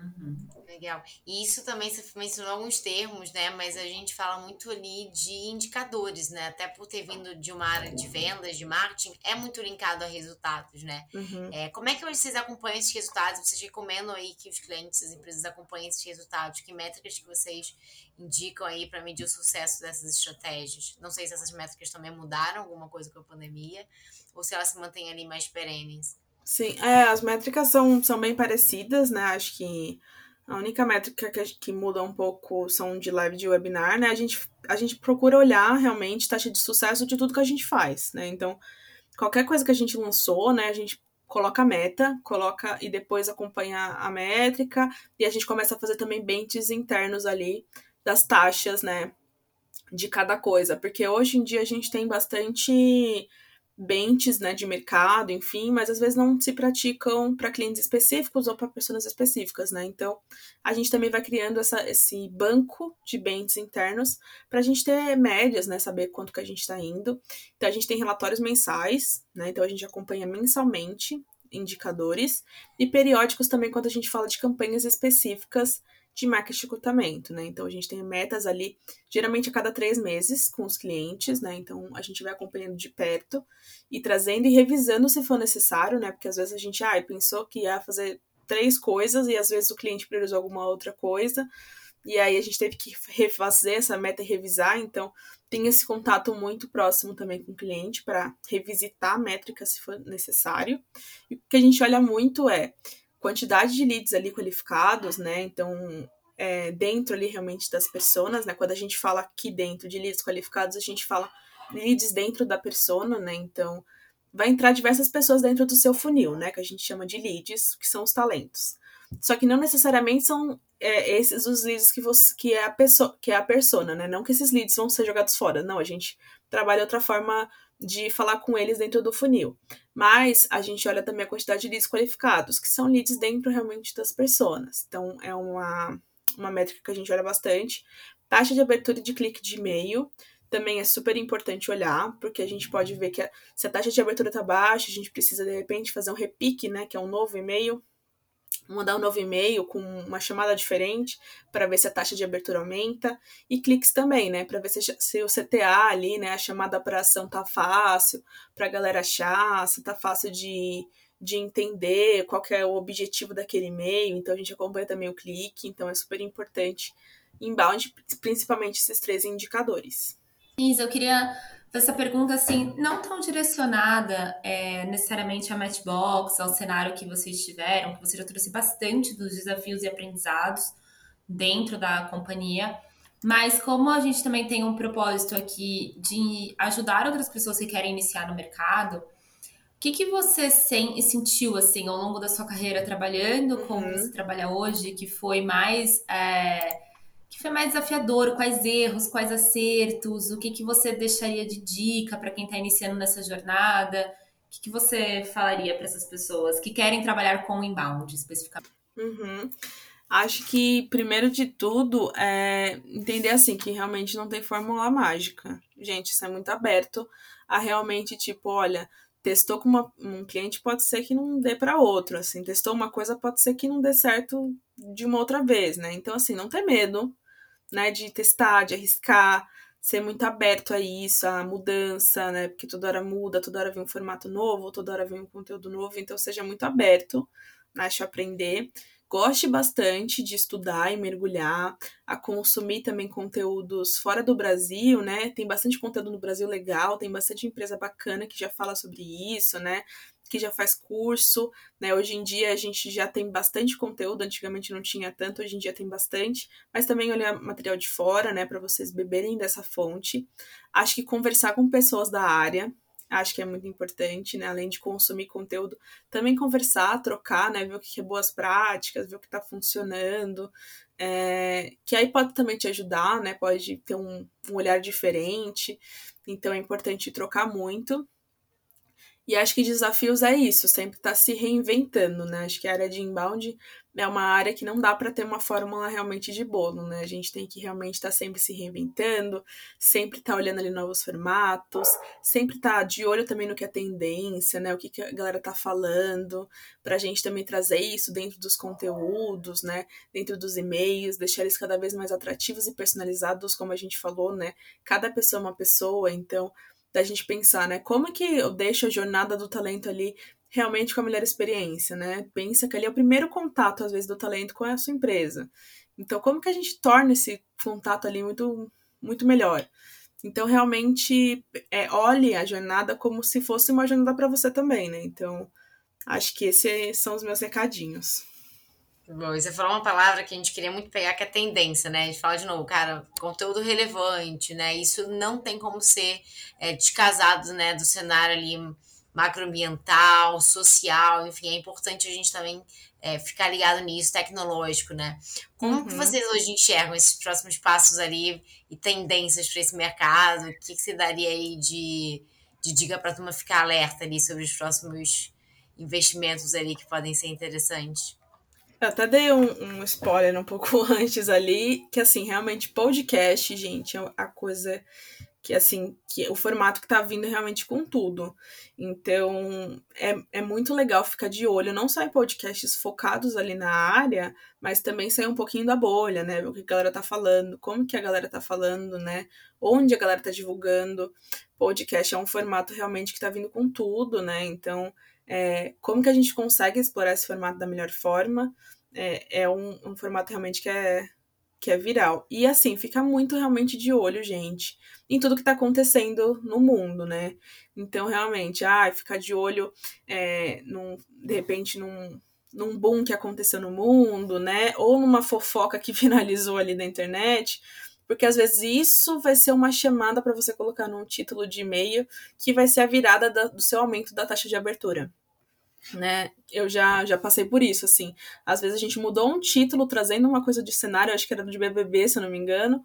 Uhum. Legal. E isso também você mencionou alguns termos, né? Mas a gente fala muito ali de indicadores, né? Até por ter vindo de uma área de vendas, de marketing, é muito linkado a resultados, né? Uhum. É, como é que vocês acompanham esses resultados? Vocês recomendam aí que os clientes, as empresas acompanhem esses resultados? Que métricas que vocês indicam aí para medir o sucesso dessas estratégias? Não sei se essas métricas também mudaram alguma coisa com a pandemia ou se elas se mantêm ali mais perenes. Sim, é, as métricas são, são bem parecidas, né? Acho que a única métrica que, que muda um pouco são de live de webinar, né? A gente, a gente procura olhar realmente taxa de sucesso de tudo que a gente faz, né? Então, qualquer coisa que a gente lançou, né? A gente coloca a meta, coloca e depois acompanha a métrica e a gente começa a fazer também benches internos ali das taxas, né? De cada coisa, porque hoje em dia a gente tem bastante bentes né, de mercado, enfim, mas às vezes não se praticam para clientes específicos ou para pessoas específicas, né? Então, a gente também vai criando essa, esse banco de bentes internos para a gente ter médias, né? Saber quanto que a gente está indo. Então, a gente tem relatórios mensais, né? Então, a gente acompanha mensalmente indicadores e periódicos também quando a gente fala de campanhas específicas de marketing de recrutamento, né? Então a gente tem metas ali, geralmente a cada três meses, com os clientes, né? Então a gente vai acompanhando de perto e trazendo e revisando se for necessário, né? Porque às vezes a gente, ah, pensou que ia fazer três coisas e às vezes o cliente priorizou alguma outra coisa. E aí a gente teve que refazer essa meta e revisar, então tem esse contato muito próximo também com o cliente para revisitar a métrica se for necessário. E o que a gente olha muito é quantidade de leads ali qualificados, né? Então, é, dentro ali realmente das pessoas, né? Quando a gente fala aqui dentro de leads qualificados, a gente fala leads dentro da persona, né? Então, vai entrar diversas pessoas dentro do seu funil, né? Que a gente chama de leads, que são os talentos. Só que não necessariamente são é, esses os leads que, você, que é a pessoa, que é a persona, né? Não que esses leads vão ser jogados fora. Não, a gente trabalha outra forma de falar com eles dentro do funil. Mas a gente olha também a quantidade de leads qualificados, que são leads dentro realmente das pessoas. Então é uma, uma métrica que a gente olha bastante. Taxa de abertura de clique de e-mail também é super importante olhar, porque a gente pode ver que a, se a taxa de abertura está baixa, a gente precisa de repente fazer um repique, né, que é um novo e-mail, mandar um novo e-mail com uma chamada diferente para ver se a taxa de abertura aumenta e cliques também, né, para ver se, se, o CTA ali, né, a chamada para ação tá fácil, para a galera achar, se tá fácil de, de entender qual é o objetivo daquele e-mail. Então a gente acompanha também o clique, então é super importante inbound, principalmente esses três indicadores. Isa, eu queria essa pergunta, assim, não tão direcionada é, necessariamente a Matchbox, ao cenário que vocês tiveram, que você já trouxe bastante dos desafios e aprendizados dentro da companhia, mas como a gente também tem um propósito aqui de ajudar outras pessoas que querem iniciar no mercado, o que, que você sem, sentiu, assim, ao longo da sua carreira trabalhando como uhum. você trabalha hoje, que foi mais... É, que foi mais desafiador? Quais erros, quais acertos? O que, que você deixaria de dica para quem está iniciando nessa jornada? O que, que você falaria para essas pessoas que querem trabalhar com inbound especificamente? Uhum. Acho que, primeiro de tudo, é entender assim que realmente não tem fórmula mágica. Gente, isso é muito aberto a realmente, tipo, olha, testou com uma, um cliente, pode ser que não dê para outro, assim, testou uma coisa, pode ser que não dê certo de uma outra vez, né? Então, assim, não ter medo, né, de testar, de arriscar, ser muito aberto a isso, a mudança, né, porque toda hora muda, toda hora vem um formato novo, toda hora vem um conteúdo novo, então seja muito aberto, né, a aprender. Goste bastante de estudar e mergulhar, a consumir também conteúdos fora do Brasil, né? Tem bastante conteúdo no Brasil legal, tem bastante empresa bacana que já fala sobre isso, né? Que já faz curso, né? Hoje em dia a gente já tem bastante conteúdo, antigamente não tinha tanto, hoje em dia tem bastante, mas também olhar material de fora, né, para vocês beberem dessa fonte. Acho que conversar com pessoas da área, acho que é muito importante, né? Além de consumir conteúdo, também conversar, trocar, né? Ver o que é boas práticas, ver o que está funcionando. É... que aí pode também te ajudar, né? Pode ter um, um olhar diferente. Então é importante trocar muito. E acho que desafios é isso, sempre estar tá se reinventando, né? Acho que a área de inbound é uma área que não dá para ter uma fórmula realmente de bolo, né? A gente tem que realmente estar tá sempre se reinventando, sempre estar tá olhando ali novos formatos, sempre estar tá de olho também no que é tendência, né? O que, que a galera tá falando, para a gente também trazer isso dentro dos conteúdos, né? Dentro dos e-mails, deixar eles cada vez mais atrativos e personalizados, como a gente falou, né? Cada pessoa é uma pessoa, então da gente pensar, né? Como é que eu deixo a jornada do talento ali realmente com a melhor experiência, né? Pensa que ali é o primeiro contato, às vezes, do talento com a sua empresa. Então, como que a gente torna esse contato ali muito, muito melhor? Então, realmente, é, olhe a jornada como se fosse uma jornada para você também, né? Então, acho que esses são os meus recadinhos. Bom, você falou uma palavra que a gente queria muito pegar, que é tendência, né? A gente fala de novo, cara, conteúdo relevante, né? Isso não tem como ser é, descasado, né, do cenário ali macroambiental, social, enfim, é importante a gente também é, ficar ligado nisso, tecnológico, né? Como uhum. que vocês hoje enxergam esses próximos passos ali e tendências para esse mercado? O que, que você daria aí de, de dica para a turma ficar alerta ali sobre os próximos investimentos ali que podem ser interessantes? Eu até dei um, um, spoiler um pouco antes ali, que assim, realmente podcast, gente, é a coisa que assim, que o formato que tá vindo realmente com tudo. Então, é, é muito legal ficar de olho, não só em podcasts focados ali na área, mas também sair um pouquinho da bolha, né? O que a galera tá falando, como que a galera tá falando, né? Onde a galera tá divulgando. Podcast é um formato realmente que tá vindo com tudo, né? Então, é, como que a gente consegue explorar esse formato da melhor forma? É, é um, um formato realmente que é que é viral. E assim, fica muito realmente de olho, gente, em tudo que tá acontecendo no mundo, né? Então, realmente, ah, ficar de olho, é, num, de repente, num, num boom que aconteceu no mundo, né? Ou numa fofoca que finalizou ali na internet. Porque às vezes isso vai ser uma chamada para você colocar num título de e-mail que vai ser a virada da, do seu aumento da taxa de abertura né? Eu já, já passei por isso, assim. Às vezes a gente mudou um título trazendo uma coisa de cenário, acho que era de BBB, se eu não me engano.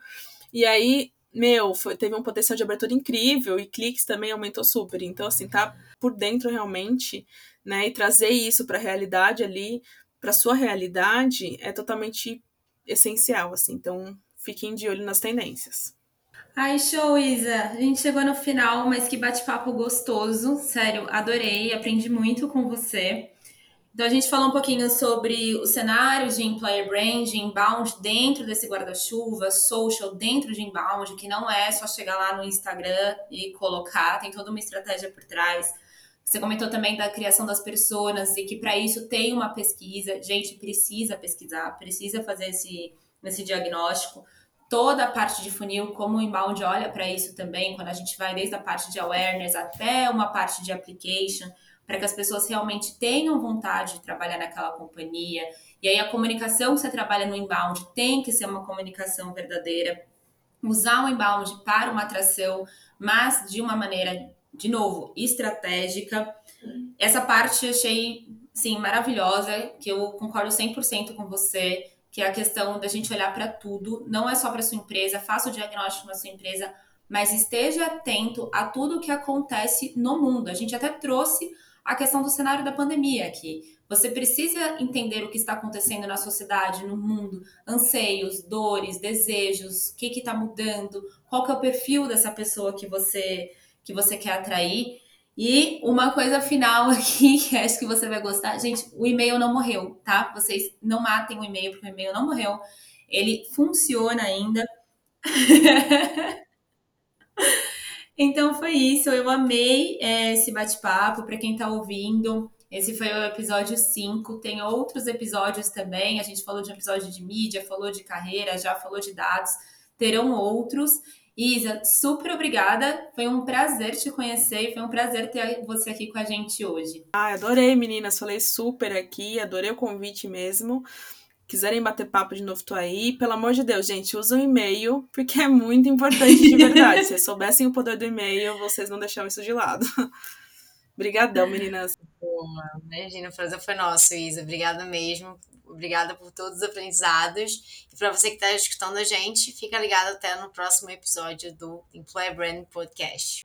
E aí, meu, foi, teve um potencial de abertura incrível e cliques também aumentou super. Então, assim, tá por dentro realmente, né? E trazer isso para a realidade ali, para sua realidade, é totalmente essencial, assim. Então, fiquem de olho nas tendências. Ai, show, Isa. A gente chegou no final, mas que bate-papo gostoso. Sério, adorei, aprendi muito com você. Então, a gente falou um pouquinho sobre o cenário de employer branding, inbound dentro desse guarda-chuva, social dentro de inbound, que não é só chegar lá no Instagram e colocar, tem toda uma estratégia por trás. Você comentou também da criação das pessoas e que para isso tem uma pesquisa. Gente, precisa pesquisar, precisa fazer esse, esse diagnóstico toda a parte de funil, como o inbound olha para isso também, quando a gente vai desde a parte de awareness até uma parte de application, para que as pessoas realmente tenham vontade de trabalhar naquela companhia. E aí a comunicação que você trabalha no inbound tem que ser uma comunicação verdadeira. Usar o inbound para uma atração, mas de uma maneira, de novo, estratégica. Essa parte eu achei, sim, maravilhosa, que eu concordo 100% com você que é a questão da gente olhar para tudo, não é só para sua empresa, faça o diagnóstico na sua empresa, mas esteja atento a tudo o que acontece no mundo. A gente até trouxe a questão do cenário da pandemia aqui. Você precisa entender o que está acontecendo na sociedade, no mundo, anseios, dores, desejos, o que está mudando, qual que é o perfil dessa pessoa que você que você quer atrair. E uma coisa final aqui, que acho que você vai gostar. Gente, o e-mail não morreu, tá? Vocês não matem o e-mail, porque o e-mail não morreu. Ele funciona ainda. então foi isso. Eu amei é, esse bate-papo. Para quem tá ouvindo, esse foi o episódio 5. Tem outros episódios também. A gente falou de episódio de mídia, falou de carreira, já falou de dados. Terão outros. Isa, super obrigada. Foi um prazer te conhecer e foi um prazer ter você aqui com a gente hoje. Ah, adorei, meninas. Falei super aqui, adorei o convite mesmo. Quiserem bater papo de novo, tô aí. Pelo amor de Deus, gente, usa o e-mail, porque é muito importante de verdade. Se vocês soubessem o poder do e-mail, vocês não deixaram isso de lado. Obrigadão, meninas. imagina, o prazer foi nosso, Isa. Obrigada mesmo. Obrigada por todos os aprendizados. E para você que está escutando a gente, fica ligado até no próximo episódio do Employer Brand Podcast.